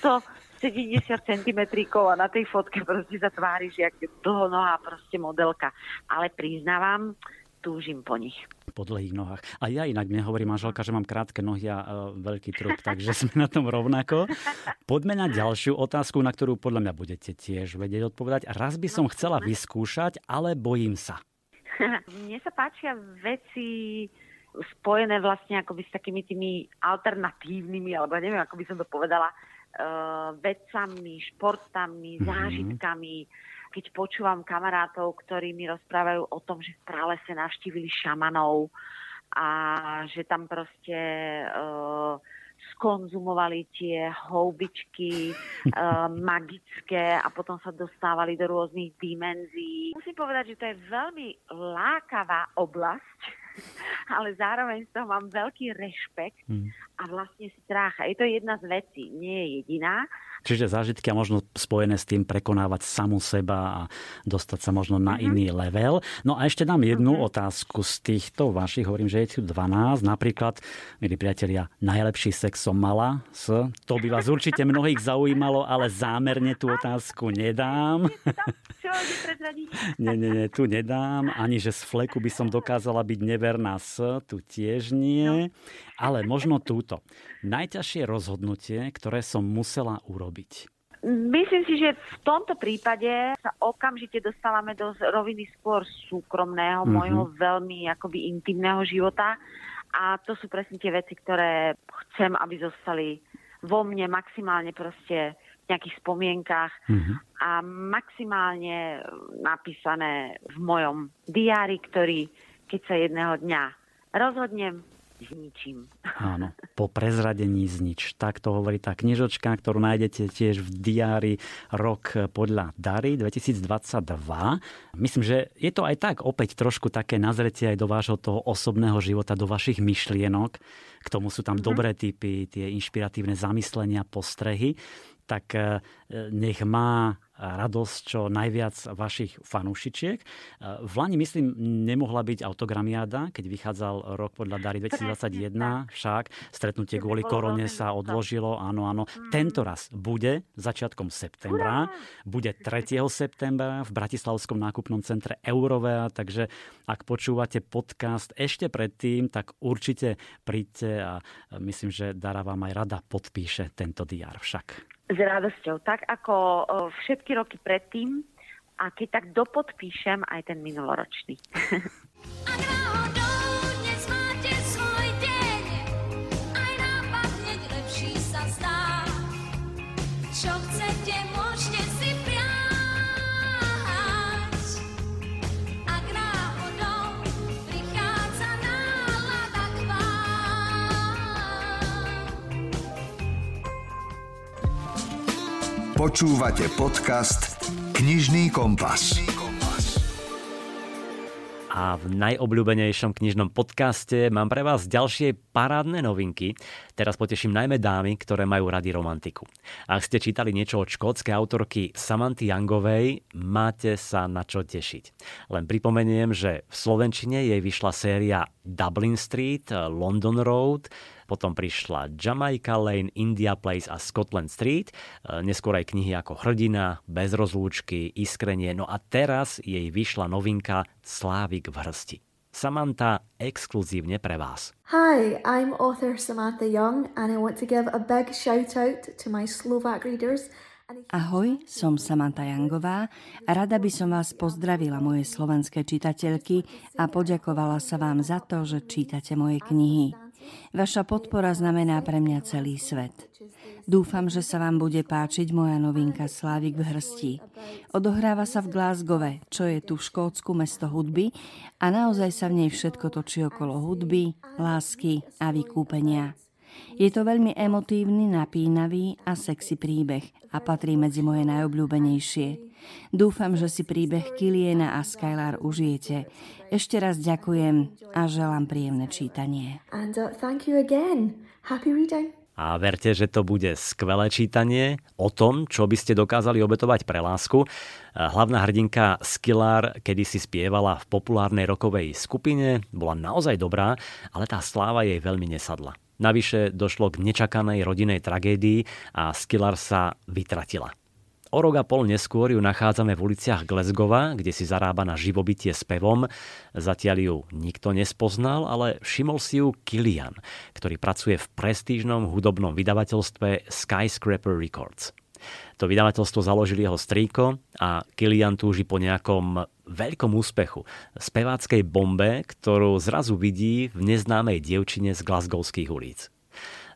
170 cm a na tej fotke proste sa tváriš, jak dlhonohá proste modelka. Ale priznávam, túžim po nich. po dlhých nohách. A ja inak mne hovorí manželka, že mám krátke nohy a e, veľký trup, takže sme na tom rovnako. Poďme na ďalšiu otázku, na ktorú podľa mňa budete tiež vedieť odpovedať. Raz by som chcela vyskúšať, ale bojím sa. Mne sa páčia veci spojené vlastne akoby s takými tými alternatívnymi, alebo neviem, ako by som to povedala, uh, vecami, športami, zážitkami. Keď počúvam kamarátov, ktorí mi rozprávajú o tom, že v pralese navštívili šamanov a že tam proste uh, skonzumovali tie houbičky uh, magické a potom sa dostávali do rôznych dimenzií. Musím povedať, že to je veľmi lákavá oblasť, ale zároveň z toho mám veľký rešpekt Hmm. a vlastne strach. A je to jedna z vecí, nie je jediná. Čiže zážitky a možno spojené s tým prekonávať samu seba a dostať sa možno na iný level. No a ešte dám jednu otázku z týchto vašich, hovorím, že je tu 12. Napríklad, milí priatelia, najlepší sex som mala s... To by vás určite mnohých zaujímalo, ale zámerne tú otázku nedám. Nie, nie, nie, tu nedám. Ani, že z fleku by som dokázala byť neverná s, tu tiež nie. Ale možno túto. Najťažšie rozhodnutie, ktoré som musela urobiť. Myslím si, že v tomto prípade sa okamžite dostávame do roviny skôr súkromného, Mhm. mm-hmm. môjho veľmi akoby intimného života. A to sú presne tie veci, ktoré chcem, aby zostali vo mne maximálne proste v nejakých spomienkach Mhm. a maximálne napísané v mojom diári, ktorý, keď sa jedného dňa rozhodnem, zničím. Áno, po prezradení znič. Tak to hovorí tá knižočka, ktorú nájdete tiež v diári Rok podľa Dary 2022. Myslím, že je to aj tak opäť trošku také nazretie aj do vášho toho osobného života, do vašich myšlienok. K tomu sú tam dobré typy, tie inšpiratívne zamyslenia, postrehy. Tak e, nech má radosť čo najviac vašich fanúšičiek. V Lani, myslím, nemohla byť autogramiáda, keď vychádzal rok podľa Dary 2021, však stretnutie kvôli korone sa odložilo, áno, áno. Mm. Tento raz bude začiatkom septembra, bude 3. septembra v Bratislavskom nákupnom centre Eurovea, takže ak počúvate podcast ešte predtým, tak určite príďte a myslím, že Dara vám aj rada podpíše tento diár však. S radosťou, tak ako všetky roky predtým a keď tak dopodpíšem aj ten minuloročný. Počúvate podcast Knižný kompas. A v najobľúbenejšom knižnom podcaste mám pre vás ďalšie parádne novinky. Teraz poteším najmä dámy, ktoré majú rady romantiku. Ak ste čítali niečo od škótskej autorky Samanty Youngovej, máte sa na čo tešiť. Len pripomeniem, že v Slovenčine jej vyšla séria Dublin Street, London Road, potom prišla Jamaica Lane, India Place a Scotland Street, e, neskôr aj knihy ako Hrdina, Bez rozlúčky, Iskrenie, no a teraz jej vyšla novinka Slávik v hrsti. Samantha exkluzívne pre vás. Hi, I'm author Samantha Young and I want to give a big shout out to my Slovak readers Ahoj, som Samantha Jangová a rada by som vás pozdravila moje slovenské čitateľky a poďakovala sa vám za to, že čítate moje knihy. Vaša podpora znamená pre mňa celý svet. Dúfam, že sa vám bude páčiť moja novinka Slávik v hrsti. Odohráva sa v Glasgowe, čo je tu v Škótsku mesto hudby a naozaj sa v nej všetko točí okolo hudby, lásky a vykúpenia. Je to veľmi emotívny, napínavý a sexy príbeh a patrí medzi moje najobľúbenejšie. Dúfam, že si príbeh Kiliena a Skylar užijete. Ešte raz ďakujem a želám príjemné čítanie. And, uh, thank you again. Happy reading. A verte, že to bude skvelé čítanie o tom, čo by ste dokázali obetovať pre lásku. Hlavná hrdinka Skillar kedysi spievala v populárnej rokovej skupine, bola naozaj dobrá, ale tá sláva jej veľmi nesadla. Navyše došlo k nečakanej rodinej tragédii a Skillar sa vytratila. O rok a pol neskôr ju nachádzame v uliciach Glezgova, kde si zarába na živobytie s pevom. Zatiaľ ju nikto nespoznal, ale všimol si ju Kilian, ktorý pracuje v prestížnom hudobnom vydavateľstve Skyscraper Records. To vydavateľstvo založil jeho strýko a Kilian túži po nejakom veľkom úspechu. Speváckej bombe, ktorú zrazu vidí v neznámej dievčine z glasgowských ulic.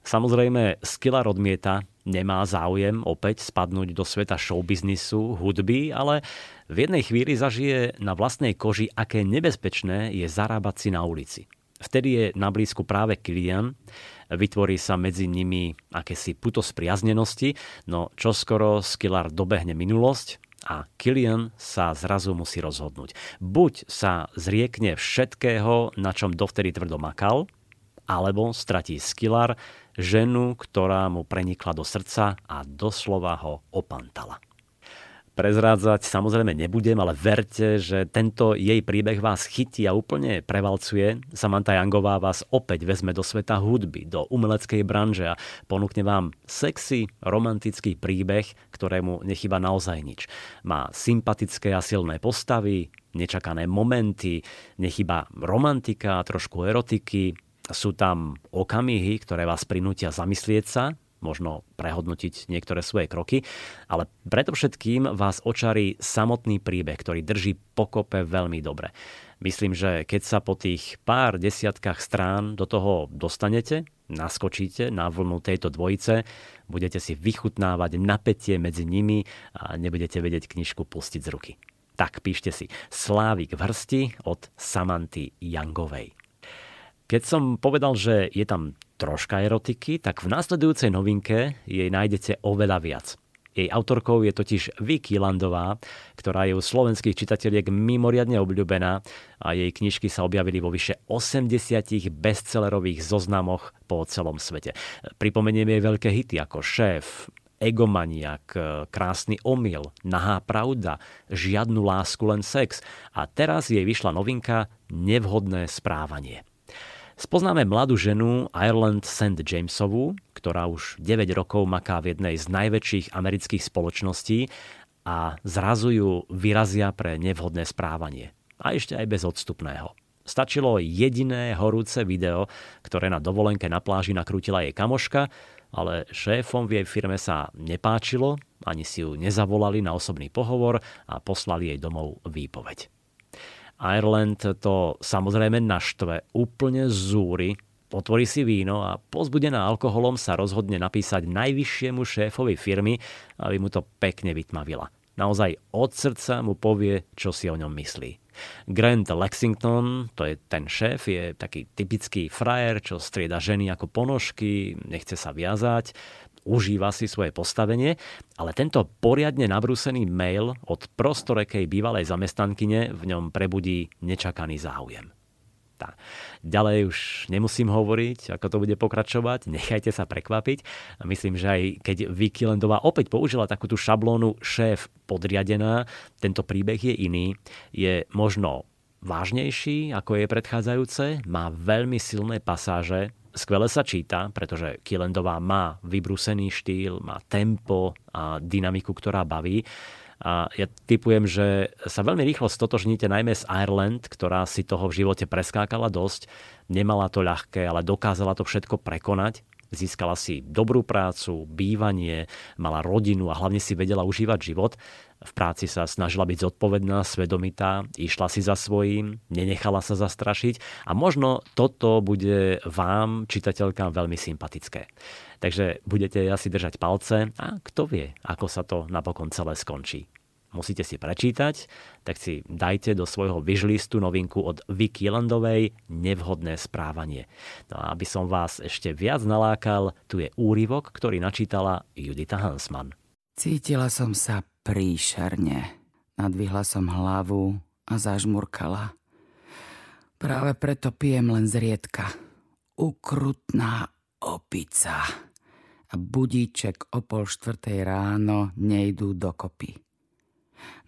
Samozrejme, Skillar odmieta, nemá záujem opäť spadnúť do sveta showbiznisu, hudby, ale v jednej chvíli zažije na vlastnej koži, aké nebezpečné je zarábať si na ulici. Vtedy je na blízku práve Kilian, vytvorí sa medzi nimi akési puto spriaznenosti, no čoskoro Skillar dobehne minulosť a Killian sa zrazu musí rozhodnúť. Buď sa zriekne všetkého, na čom dovtedy tvrdo makal, alebo stratí Skillar, ženu, ktorá mu prenikla do srdca a doslova ho opantala prezrádzať samozrejme nebudem, ale verte, že tento jej príbeh vás chytí a úplne prevalcuje. Samantha Youngová vás opäť vezme do sveta hudby, do umeleckej branže a ponúkne vám sexy, romantický príbeh, ktorému nechyba naozaj nič. Má sympatické a silné postavy, nečakané momenty, nechyba romantika, trošku erotiky, sú tam okamihy, ktoré vás prinútia zamyslieť sa možno prehodnotiť niektoré svoje kroky, ale predovšetkým vás očarí samotný príbeh, ktorý drží pokope veľmi dobre. Myslím, že keď sa po tých pár desiatkách strán do toho dostanete, naskočíte na vlnu tejto dvojice, budete si vychutnávať napätie medzi nimi a nebudete vedieť knižku pustiť z ruky. Tak píšte si Slávik v hrsti od Samanty Jangovej. Keď som povedal, že je tam troška erotiky, tak v následujúcej novinke jej nájdete oveľa viac. Jej autorkou je totiž Vicky Landová, ktorá je u slovenských čitateľiek mimoriadne obľúbená a jej knižky sa objavili vo vyše 80 bestsellerových zoznamoch po celom svete. Pripomeniem jej veľké hity ako Šéf, egomaniak, krásny omyl, nahá pravda, žiadnu lásku, len sex. A teraz jej vyšla novinka Nevhodné správanie. Spoznáme mladú ženu Ireland St. Jamesovú, ktorá už 9 rokov maká v jednej z najväčších amerických spoločností a zrazu ju vyrazia pre nevhodné správanie. A ešte aj bez odstupného. Stačilo jediné horúce video, ktoré na dovolenke na pláži nakrútila jej kamoška, ale šéfom v jej firme sa nepáčilo, ani si ju nezavolali na osobný pohovor a poslali jej domov výpoveď. Ireland to samozrejme naštve, úplne zúri, otvorí si víno a pozbudená alkoholom sa rozhodne napísať najvyššiemu šéfovi firmy, aby mu to pekne vytmavila. Naozaj od srdca mu povie, čo si o ňom myslí. Grant Lexington, to je ten šéf, je taký typický frajer, čo strieda ženy ako ponožky, nechce sa viazať, užíva si svoje postavenie, ale tento poriadne nabrúsený mail od prostorekej bývalej zamestnankyne v ňom prebudí nečakaný záujem. Tá. Ďalej už nemusím hovoriť, ako to bude pokračovať, nechajte sa prekvapiť. Myslím, že aj keď Vicky Landová opäť použila takú tú šablónu šéf podriadená, tento príbeh je iný. Je možno vážnejší ako je predchádzajúce, má veľmi silné pasáže, skvele sa číta, pretože Kilendová má vybrúsený štýl, má tempo a dynamiku, ktorá baví. A ja typujem, že sa veľmi rýchlo stotožníte najmä z Ireland, ktorá si toho v živote preskákala dosť. Nemala to ľahké, ale dokázala to všetko prekonať. Získala si dobrú prácu, bývanie, mala rodinu a hlavne si vedela užívať život. V práci sa snažila byť zodpovedná, svedomitá, išla si za svojím, nenechala sa zastrašiť a možno toto bude vám, čitateľkám, veľmi sympatické. Takže budete asi držať palce a kto vie, ako sa to napokon celé skončí. Musíte si prečítať, tak si dajte do svojho vyžlistu novinku od Vicky Landovej Nevhodné správanie. No a aby som vás ešte viac nalákal, tu je úryvok, ktorý načítala Judita Hansman. Cítila som sa príšerne. Nadvihla som hlavu a zažmurkala. Práve preto pijem len zriedka. Ukrutná opica. A budíček o pol štvrtej ráno nejdú dokopy.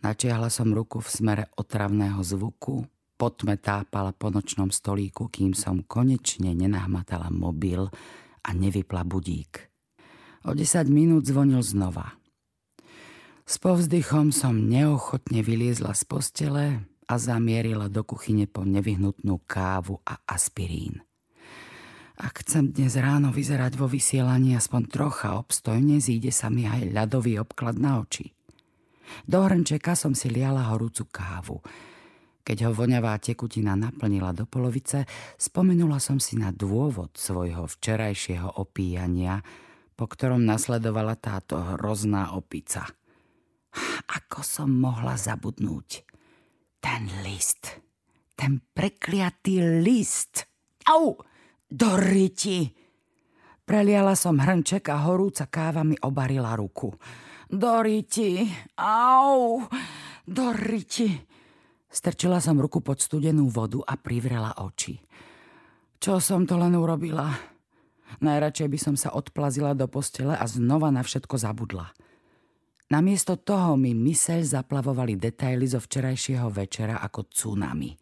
Načiahla som ruku v smere otravného zvuku, potme tápala po nočnom stolíku, kým som konečne nenahmatala mobil a nevypla budík. O 10 minút zvonil znova. S povzdychom som neochotne vyliezla z postele a zamierila do kuchyne po nevyhnutnú kávu a aspirín. Ak chcem dnes ráno vyzerať vo vysielaní aspoň trocha obstojne, zíde sa mi aj ľadový obklad na oči. Do hrnčeka som si liala horúcu kávu. Keď ho voňavá tekutina naplnila do polovice, spomenula som si na dôvod svojho včerajšieho opíjania, po ktorom nasledovala táto hrozná opica – ako som mohla zabudnúť? Ten list. Ten prekliatý list. Au! Do ryti! Preliala som hrnček a horúca káva mi obarila ruku. Do ryti! Au! Do ryti! Strčila som ruku pod studenú vodu a privrela oči. Čo som to len urobila? Najradšej by som sa odplazila do postele a znova na všetko zabudla. Namiesto toho mi myseľ zaplavovali detaily zo včerajšieho večera ako tsunami.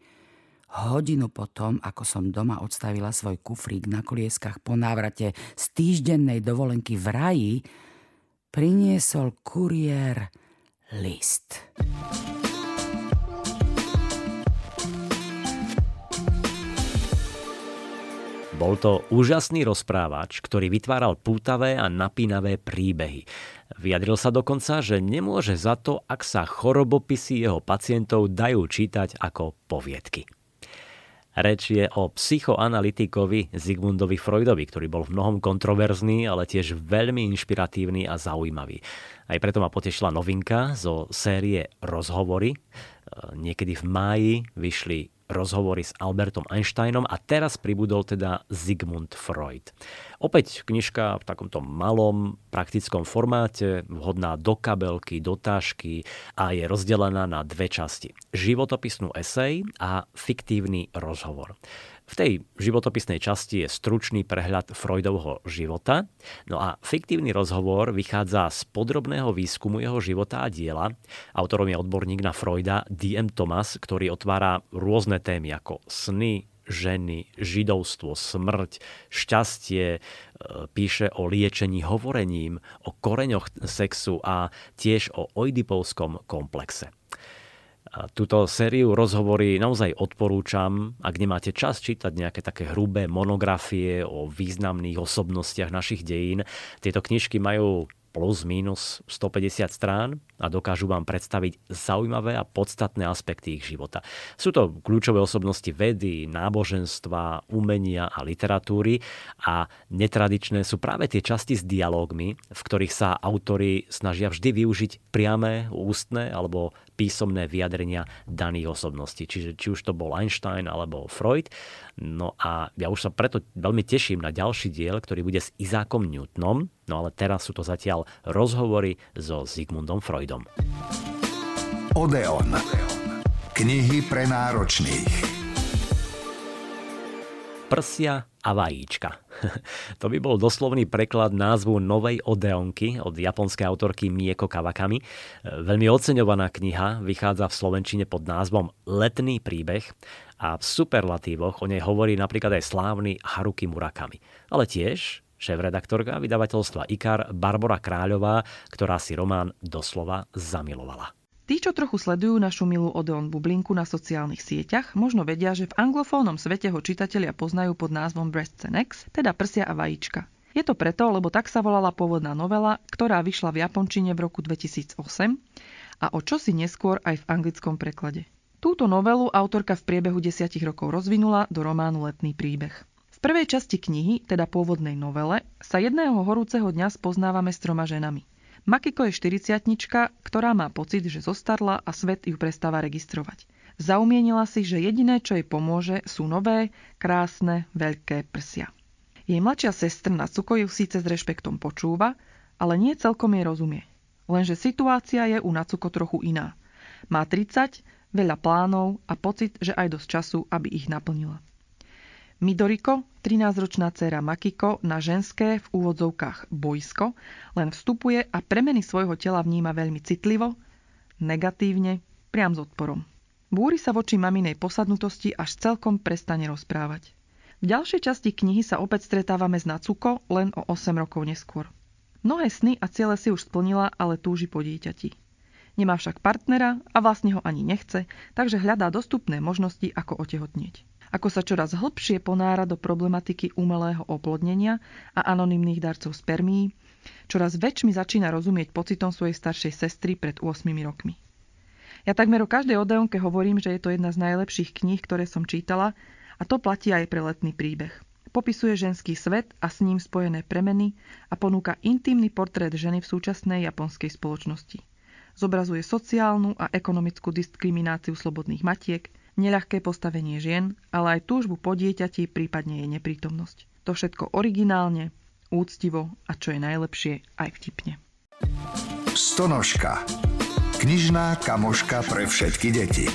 Hodinu potom, ako som doma odstavila svoj kufrík na kolieskach po návrate z týždennej dovolenky v raji, priniesol kuriér list. Bol to úžasný rozprávač, ktorý vytváral pútavé a napínavé príbehy. Vyjadril sa dokonca, že nemôže za to, ak sa chorobopisy jeho pacientov dajú čítať ako poviedky. Reč je o psychoanalytikovi Zigmundovi Freudovi, ktorý bol v mnohom kontroverzný, ale tiež veľmi inšpiratívny a zaujímavý. Aj preto ma potešila novinka zo série Rozhovory. Niekedy v máji vyšli rozhovory s Albertom Einsteinom a teraz pribudol teda Sigmund Freud. Opäť knižka v takomto malom praktickom formáte, vhodná do kabelky, do tášky a je rozdelená na dve časti. Životopisnú esej a fiktívny rozhovor. V tej životopisnej časti je stručný prehľad Freudovho života, no a fiktívny rozhovor vychádza z podrobného výskumu jeho života a diela. Autorom je odborník na Freuda D.M. Thomas, ktorý otvára rôzne témy ako sny, ženy, židovstvo, smrť, šťastie, e, píše o liečení hovorením, o koreňoch sexu a tiež o oidipovskom komplexe. Túto sériu rozhovory naozaj odporúčam, ak nemáte čas čítať nejaké také hrubé monografie o významných osobnostiach našich dejín. Tieto knižky majú plus minus 150 strán a dokážu vám predstaviť zaujímavé a podstatné aspekty ich života. Sú to kľúčové osobnosti vedy, náboženstva, umenia a literatúry a netradičné sú práve tie časti s dialógmi, v ktorých sa autory snažia vždy využiť priame, ústne alebo písomné vyjadrenia daných osobností. Čiže či už to bol Einstein alebo Freud. No a ja už sa preto veľmi teším na ďalší diel, ktorý bude s Izákom Newtonom. No ale teraz sú to zatiaľ rozhovory so Sigmundom Freudom. Odeon. Knihy pre náročných prsia a vajíčka. to by bol doslovný preklad názvu novej Odeonky od japonskej autorky Mieko Kawakami. Veľmi oceňovaná kniha vychádza v Slovenčine pod názvom Letný príbeh a v superlatívoch o nej hovorí napríklad aj slávny Haruki Murakami. Ale tiež šéf-redaktorka vydavateľstva IKAR Barbara Kráľová, ktorá si román doslova zamilovala. Tí, čo trochu sledujú našu milú Odeon bublinku na sociálnych sieťach, možno vedia, že v anglofónnom svete ho čitatelia poznajú pod názvom Breasts and Eggs, teda prsia a vajíčka. Je to preto, lebo tak sa volala pôvodná novela, ktorá vyšla v japončine v roku 2008 a o čosi neskôr aj v anglickom preklade. Túto novelu autorka v priebehu desiatich rokov rozvinula do románu Letný príbeh. Prvej časti knihy, teda pôvodnej novele, sa jedného horúceho dňa spoznávame s troma ženami. Makiko je 40 ktorá má pocit, že zostarla a svet ju prestáva registrovať. Zaumienila si, že jediné, čo jej pomôže, sú nové, krásne, veľké prsia. Jej mladšia sestra Natsuko ju síce s rešpektom počúva, ale nie celkom jej rozumie. Lenže situácia je u Natsuko trochu iná. Má 30, veľa plánov a pocit, že aj dosť času, aby ich naplnila. Midoriko, 13-ročná dcéra Makiko, na ženské v úvodzovkách bojsko, len vstupuje a premeny svojho tela vníma veľmi citlivo, negatívne, priam s odporom. Búri sa voči maminej posadnutosti, až celkom prestane rozprávať. V ďalšej časti knihy sa opäť stretávame s Nacuko len o 8 rokov neskôr. Mnohé sny a ciele si už splnila, ale túži po dieťati. Nemá však partnera a vlastne ho ani nechce, takže hľadá dostupné možnosti, ako otehotnieť ako sa čoraz hlbšie ponára do problematiky umelého oplodnenia a anonymných darcov spermií, čoraz väčšmi začína rozumieť pocitom svojej staršej sestry pred 8 rokmi. Ja takmer o každej Odeonke hovorím, že je to jedna z najlepších kníh, ktoré som čítala a to platí aj pre letný príbeh. Popisuje ženský svet a s ním spojené premeny a ponúka intimný portrét ženy v súčasnej japonskej spoločnosti. Zobrazuje sociálnu a ekonomickú diskrimináciu slobodných matiek, neľahké postavenie žien, ale aj túžbu po dieťati, prípadne jej neprítomnosť. To všetko originálne, úctivo a čo je najlepšie, aj vtipne. Stonožka. Knižná kamoška pre všetky deti.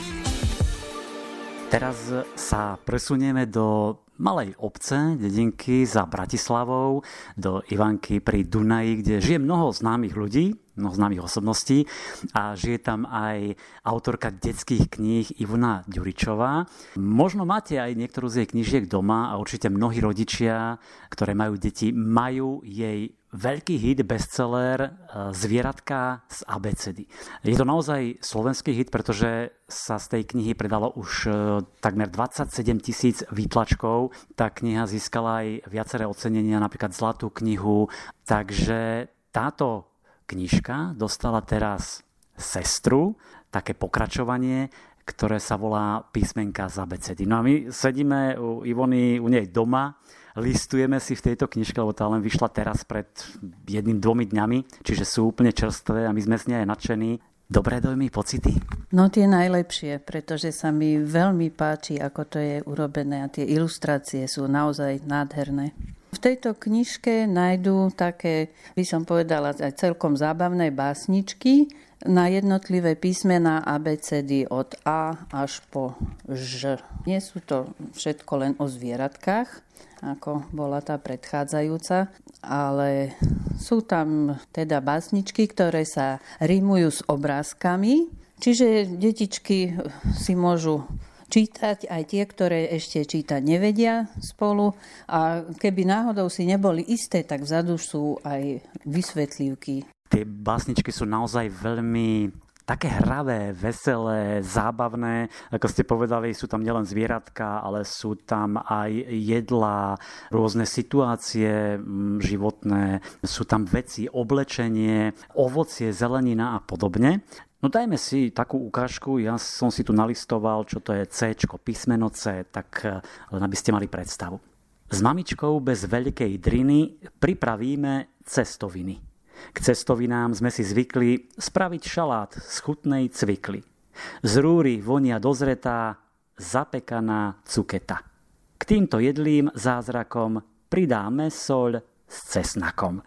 Teraz sa presunieme do malej obce, dedinky za Bratislavou, do Ivanky pri Dunaji, kde žije mnoho známych ľudí, mnoho známych osobností a žije tam aj autorka detských kníh Ivona Ďuričová. Možno máte aj niektorú z jej knižiek doma a určite mnohí rodičia, ktoré majú deti, majú jej veľký hit, bestseller e, Zvieratka z ABCD. Je to naozaj slovenský hit, pretože sa z tej knihy predalo už e, takmer 27 tisíc výtlačkov. Tá kniha získala aj viaceré ocenenia, napríklad Zlatú knihu. Takže táto knižka dostala teraz sestru, také pokračovanie, ktoré sa volá písmenka z abecedy. No a my sedíme u Ivony, u nej doma, listujeme si v tejto knižke, lebo tá len vyšla teraz pred jedným, dvomi dňami, čiže sú úplne čerstvé a my sme z nej nadšení. Dobré dojmy, pocity? No tie najlepšie, pretože sa mi veľmi páči, ako to je urobené a tie ilustrácie sú naozaj nádherné. V tejto knižke nájdú také, by som povedala, aj celkom zábavné básničky na jednotlivé písmená ABCD od A až po Ž. Nie sú to všetko len o zvieratkách, ako bola tá predchádzajúca, ale sú tam teda básničky, ktoré sa rímujú s obrázkami, čiže detičky si môžu čítať, aj tie, ktoré ešte čítať nevedia spolu. A keby náhodou si neboli isté, tak vzadu sú aj vysvetlivky. Tie básničky sú naozaj veľmi také hravé, veselé, zábavné. Ako ste povedali, sú tam nielen zvieratka, ale sú tam aj jedlá, rôzne situácie mm, životné, sú tam veci, oblečenie, ovocie, zelenina a podobne. No dajme si takú ukážku, ja som si tu nalistoval, čo to je C, písmeno C, tak eh, len aby ste mali predstavu. S mamičkou bez veľkej driny pripravíme cestoviny. K cestovinám sme si zvykli spraviť šalát z chutnej cvikly. Z rúry vonia dozretá, zapekaná cuketa. K týmto jedlým zázrakom pridáme soľ s cesnakom.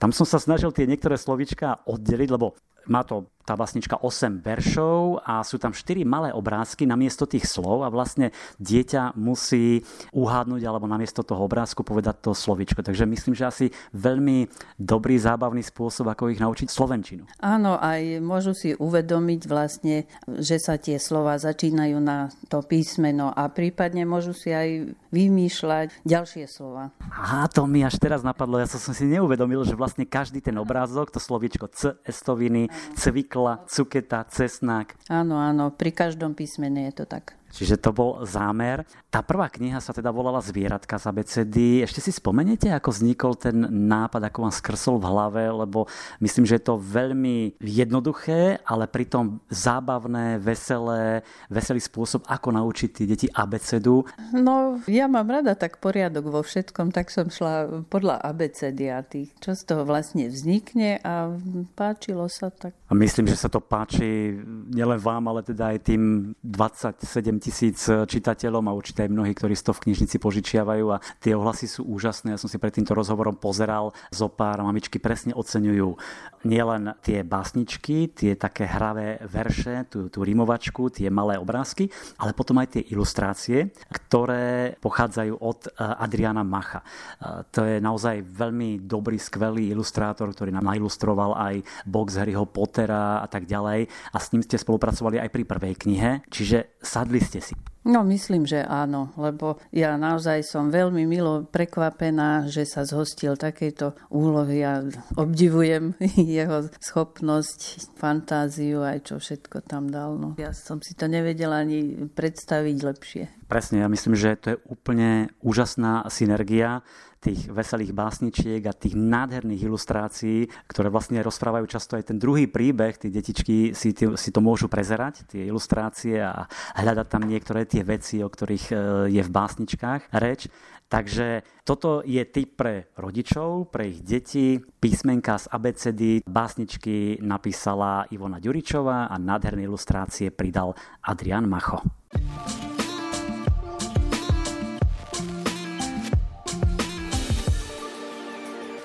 Tam som sa snažil tie niektoré slovička oddeliť, lebo má to tá básnička 8 veršov a sú tam 4 malé obrázky namiesto tých slov a vlastne dieťa musí uhádnuť alebo namiesto toho obrázku povedať to slovičko. Takže myslím, že asi veľmi dobrý, zábavný spôsob, ako ich naučiť slovenčinu. Áno, aj môžu si uvedomiť vlastne, že sa tie slova začínajú na to písmeno a prípadne môžu si aj vymýšľať ďalšie slova. A to mi až teraz napadlo, ja som si neuvedomil, že vlastne každý ten obrázok, to slovičko C, estoviny, cvik cukla, cuketa, cesnák. Áno, áno, pri každom písmene je to tak. Čiže to bol zámer. Tá prvá kniha sa teda volala Zvieratka z ABCD. Ešte si spomeniete, ako vznikol ten nápad, ako vám skrsol v hlave, lebo myslím, že je to veľmi jednoduché, ale pritom zábavné, veselé, veselý spôsob, ako naučiť tie deti ABCD. No, ja mám rada tak poriadok vo všetkom, tak som šla podľa ABCD a tých, čo z toho vlastne vznikne a páčilo sa tak. A myslím, že sa to páči nielen vám, ale teda aj tým 27 tisíc eh, čitateľom a určite aj mnohí, ktorí to v knižnici požičiavajú a tie ohlasy sú úžasné. Ja som si pred týmto rozhovorom pozeral zo pár mamičky presne oceňujú nielen tie básničky, tie také hravé verše, tú, tú rimovačku, tie malé obrázky, ale potom aj tie ilustrácie, ktoré pochádzajú od eh, Adriana Macha. Eh, to je naozaj veľmi dobrý, skvelý ilustrátor, ktorý nám nailustroval aj box Harryho Pottera a tak ďalej a s ním ste spolupracovali aj pri prvej knihe, čiže sadli ste si? No myslím, že áno, lebo ja naozaj som veľmi milo prekvapená, že sa zhostil takejto úlohy a obdivujem jeho schopnosť, fantáziu aj čo všetko tam dal. No. Ja som si to nevedela ani predstaviť lepšie. Presne, ja myslím, že to je úplne úžasná synergia tých veselých básničiek a tých nádherných ilustrácií, ktoré vlastne rozprávajú často aj ten druhý príbeh. Tí detičky si, si to môžu prezerať, tie ilustrácie a hľadať tam niektoré tie veci, o ktorých e, je v básničkách reč. Takže toto je typ pre rodičov, pre ich deti. Písmenka z ABCD básničky napísala Ivona Ďuričová a nádherné ilustrácie pridal Adrian Macho.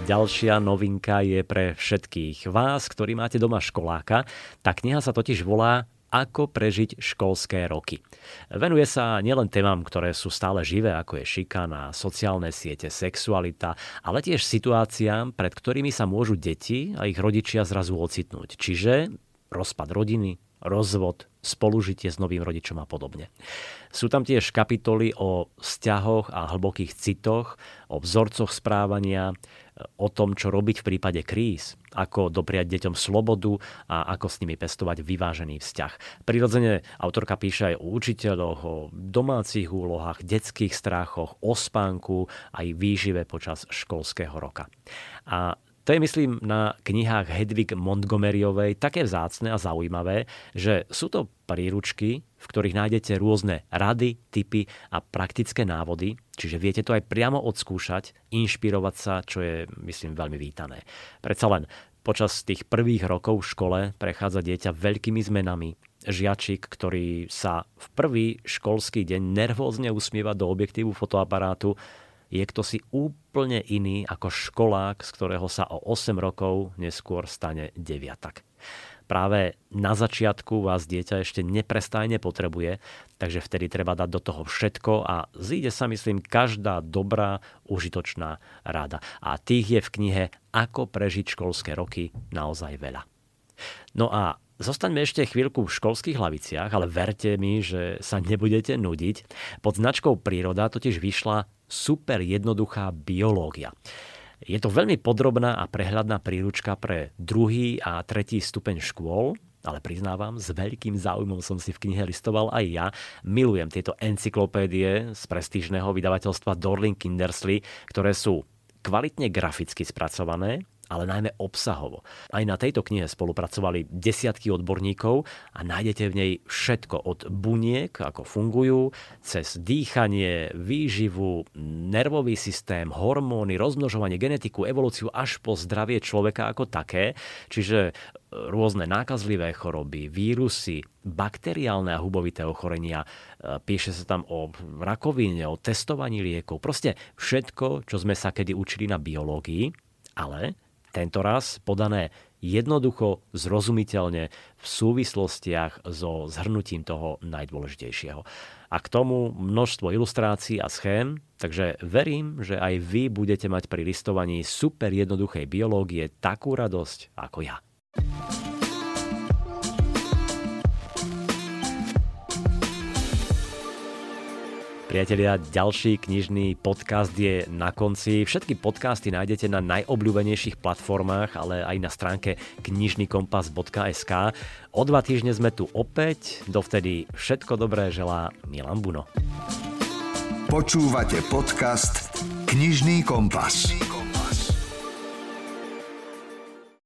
Ďalšia novinka je pre všetkých vás, ktorí máte doma školáka. Tá kniha sa totiž volá ako prežiť školské roky. Venuje sa nielen témam, ktoré sú stále živé, ako je šikana, sociálne siete, sexualita, ale tiež situáciám, pred ktorými sa môžu deti a ich rodičia zrazu ocitnúť. Čiže rozpad rodiny, rozvod, spolužitie s novým rodičom a podobne. Sú tam tiež kapitoly o vzťahoch a hlbokých citoch, o vzorcoch správania, o tom, čo robiť v prípade kríz, ako dopriať deťom slobodu a ako s nimi pestovať vyvážený vzťah. Prirodzene autorka píše aj o učiteľoch, o domácich úlohách, detských strachoch, o spánku aj výžive počas školského roka. A to je, myslím, na knihách Hedvig Montgomeryovej také vzácne a zaujímavé, že sú to príručky, v ktorých nájdete rôzne rady, typy a praktické návody, čiže viete to aj priamo odskúšať, inšpirovať sa, čo je, myslím, veľmi vítané. Predsa len počas tých prvých rokov v škole prechádza dieťa veľkými zmenami, žiačik, ktorý sa v prvý školský deň nervózne usmieva do objektívu fotoaparátu, je kto si úplne iný ako školák, z ktorého sa o 8 rokov neskôr stane deviatak práve na začiatku vás dieťa ešte neprestajne potrebuje, takže vtedy treba dať do toho všetko a zíde sa, myslím, každá dobrá, užitočná rada. A tých je v knihe Ako prežiť školské roky naozaj veľa. No a Zostaňme ešte chvíľku v školských hlaviciach, ale verte mi, že sa nebudete nudiť. Pod značkou Príroda totiž vyšla super jednoduchá biológia. Je to veľmi podrobná a prehľadná príručka pre druhý a tretí stupeň škôl, ale priznávam, s veľkým záujmom som si v knihe listoval aj ja. Milujem tieto encyklopédie z prestížneho vydavateľstva Dorling Kindersley, ktoré sú kvalitne graficky spracované, ale najmä obsahovo. Aj na tejto knihe spolupracovali desiatky odborníkov a nájdete v nej všetko od buniek, ako fungujú, cez dýchanie, výživu, nervový systém, hormóny, rozmnožovanie, genetiku, evolúciu až po zdravie človeka ako také. Čiže e, rôzne nákazlivé choroby, vírusy, bakteriálne a hubovité ochorenia. E, píše sa tam o rakovine, o testovaní liekov. Proste všetko, čo sme sa kedy učili na biológii, ale tento raz podané jednoducho, zrozumiteľne v súvislostiach so zhrnutím toho najdôležitejšieho. A k tomu množstvo ilustrácií a schém, takže verím, že aj vy budete mať pri listovaní super jednoduchej biológie takú radosť ako ja. Priatelia, ďalší knižný podcast je na konci. Všetky podcasty nájdete na najobľúbenejších platformách, ale aj na stránke knižnykompas.sk. O dva týždne sme tu opäť, dovtedy všetko dobré želá Milan Buno. Počúvate podcast Knižný kompas. Knižný kompas.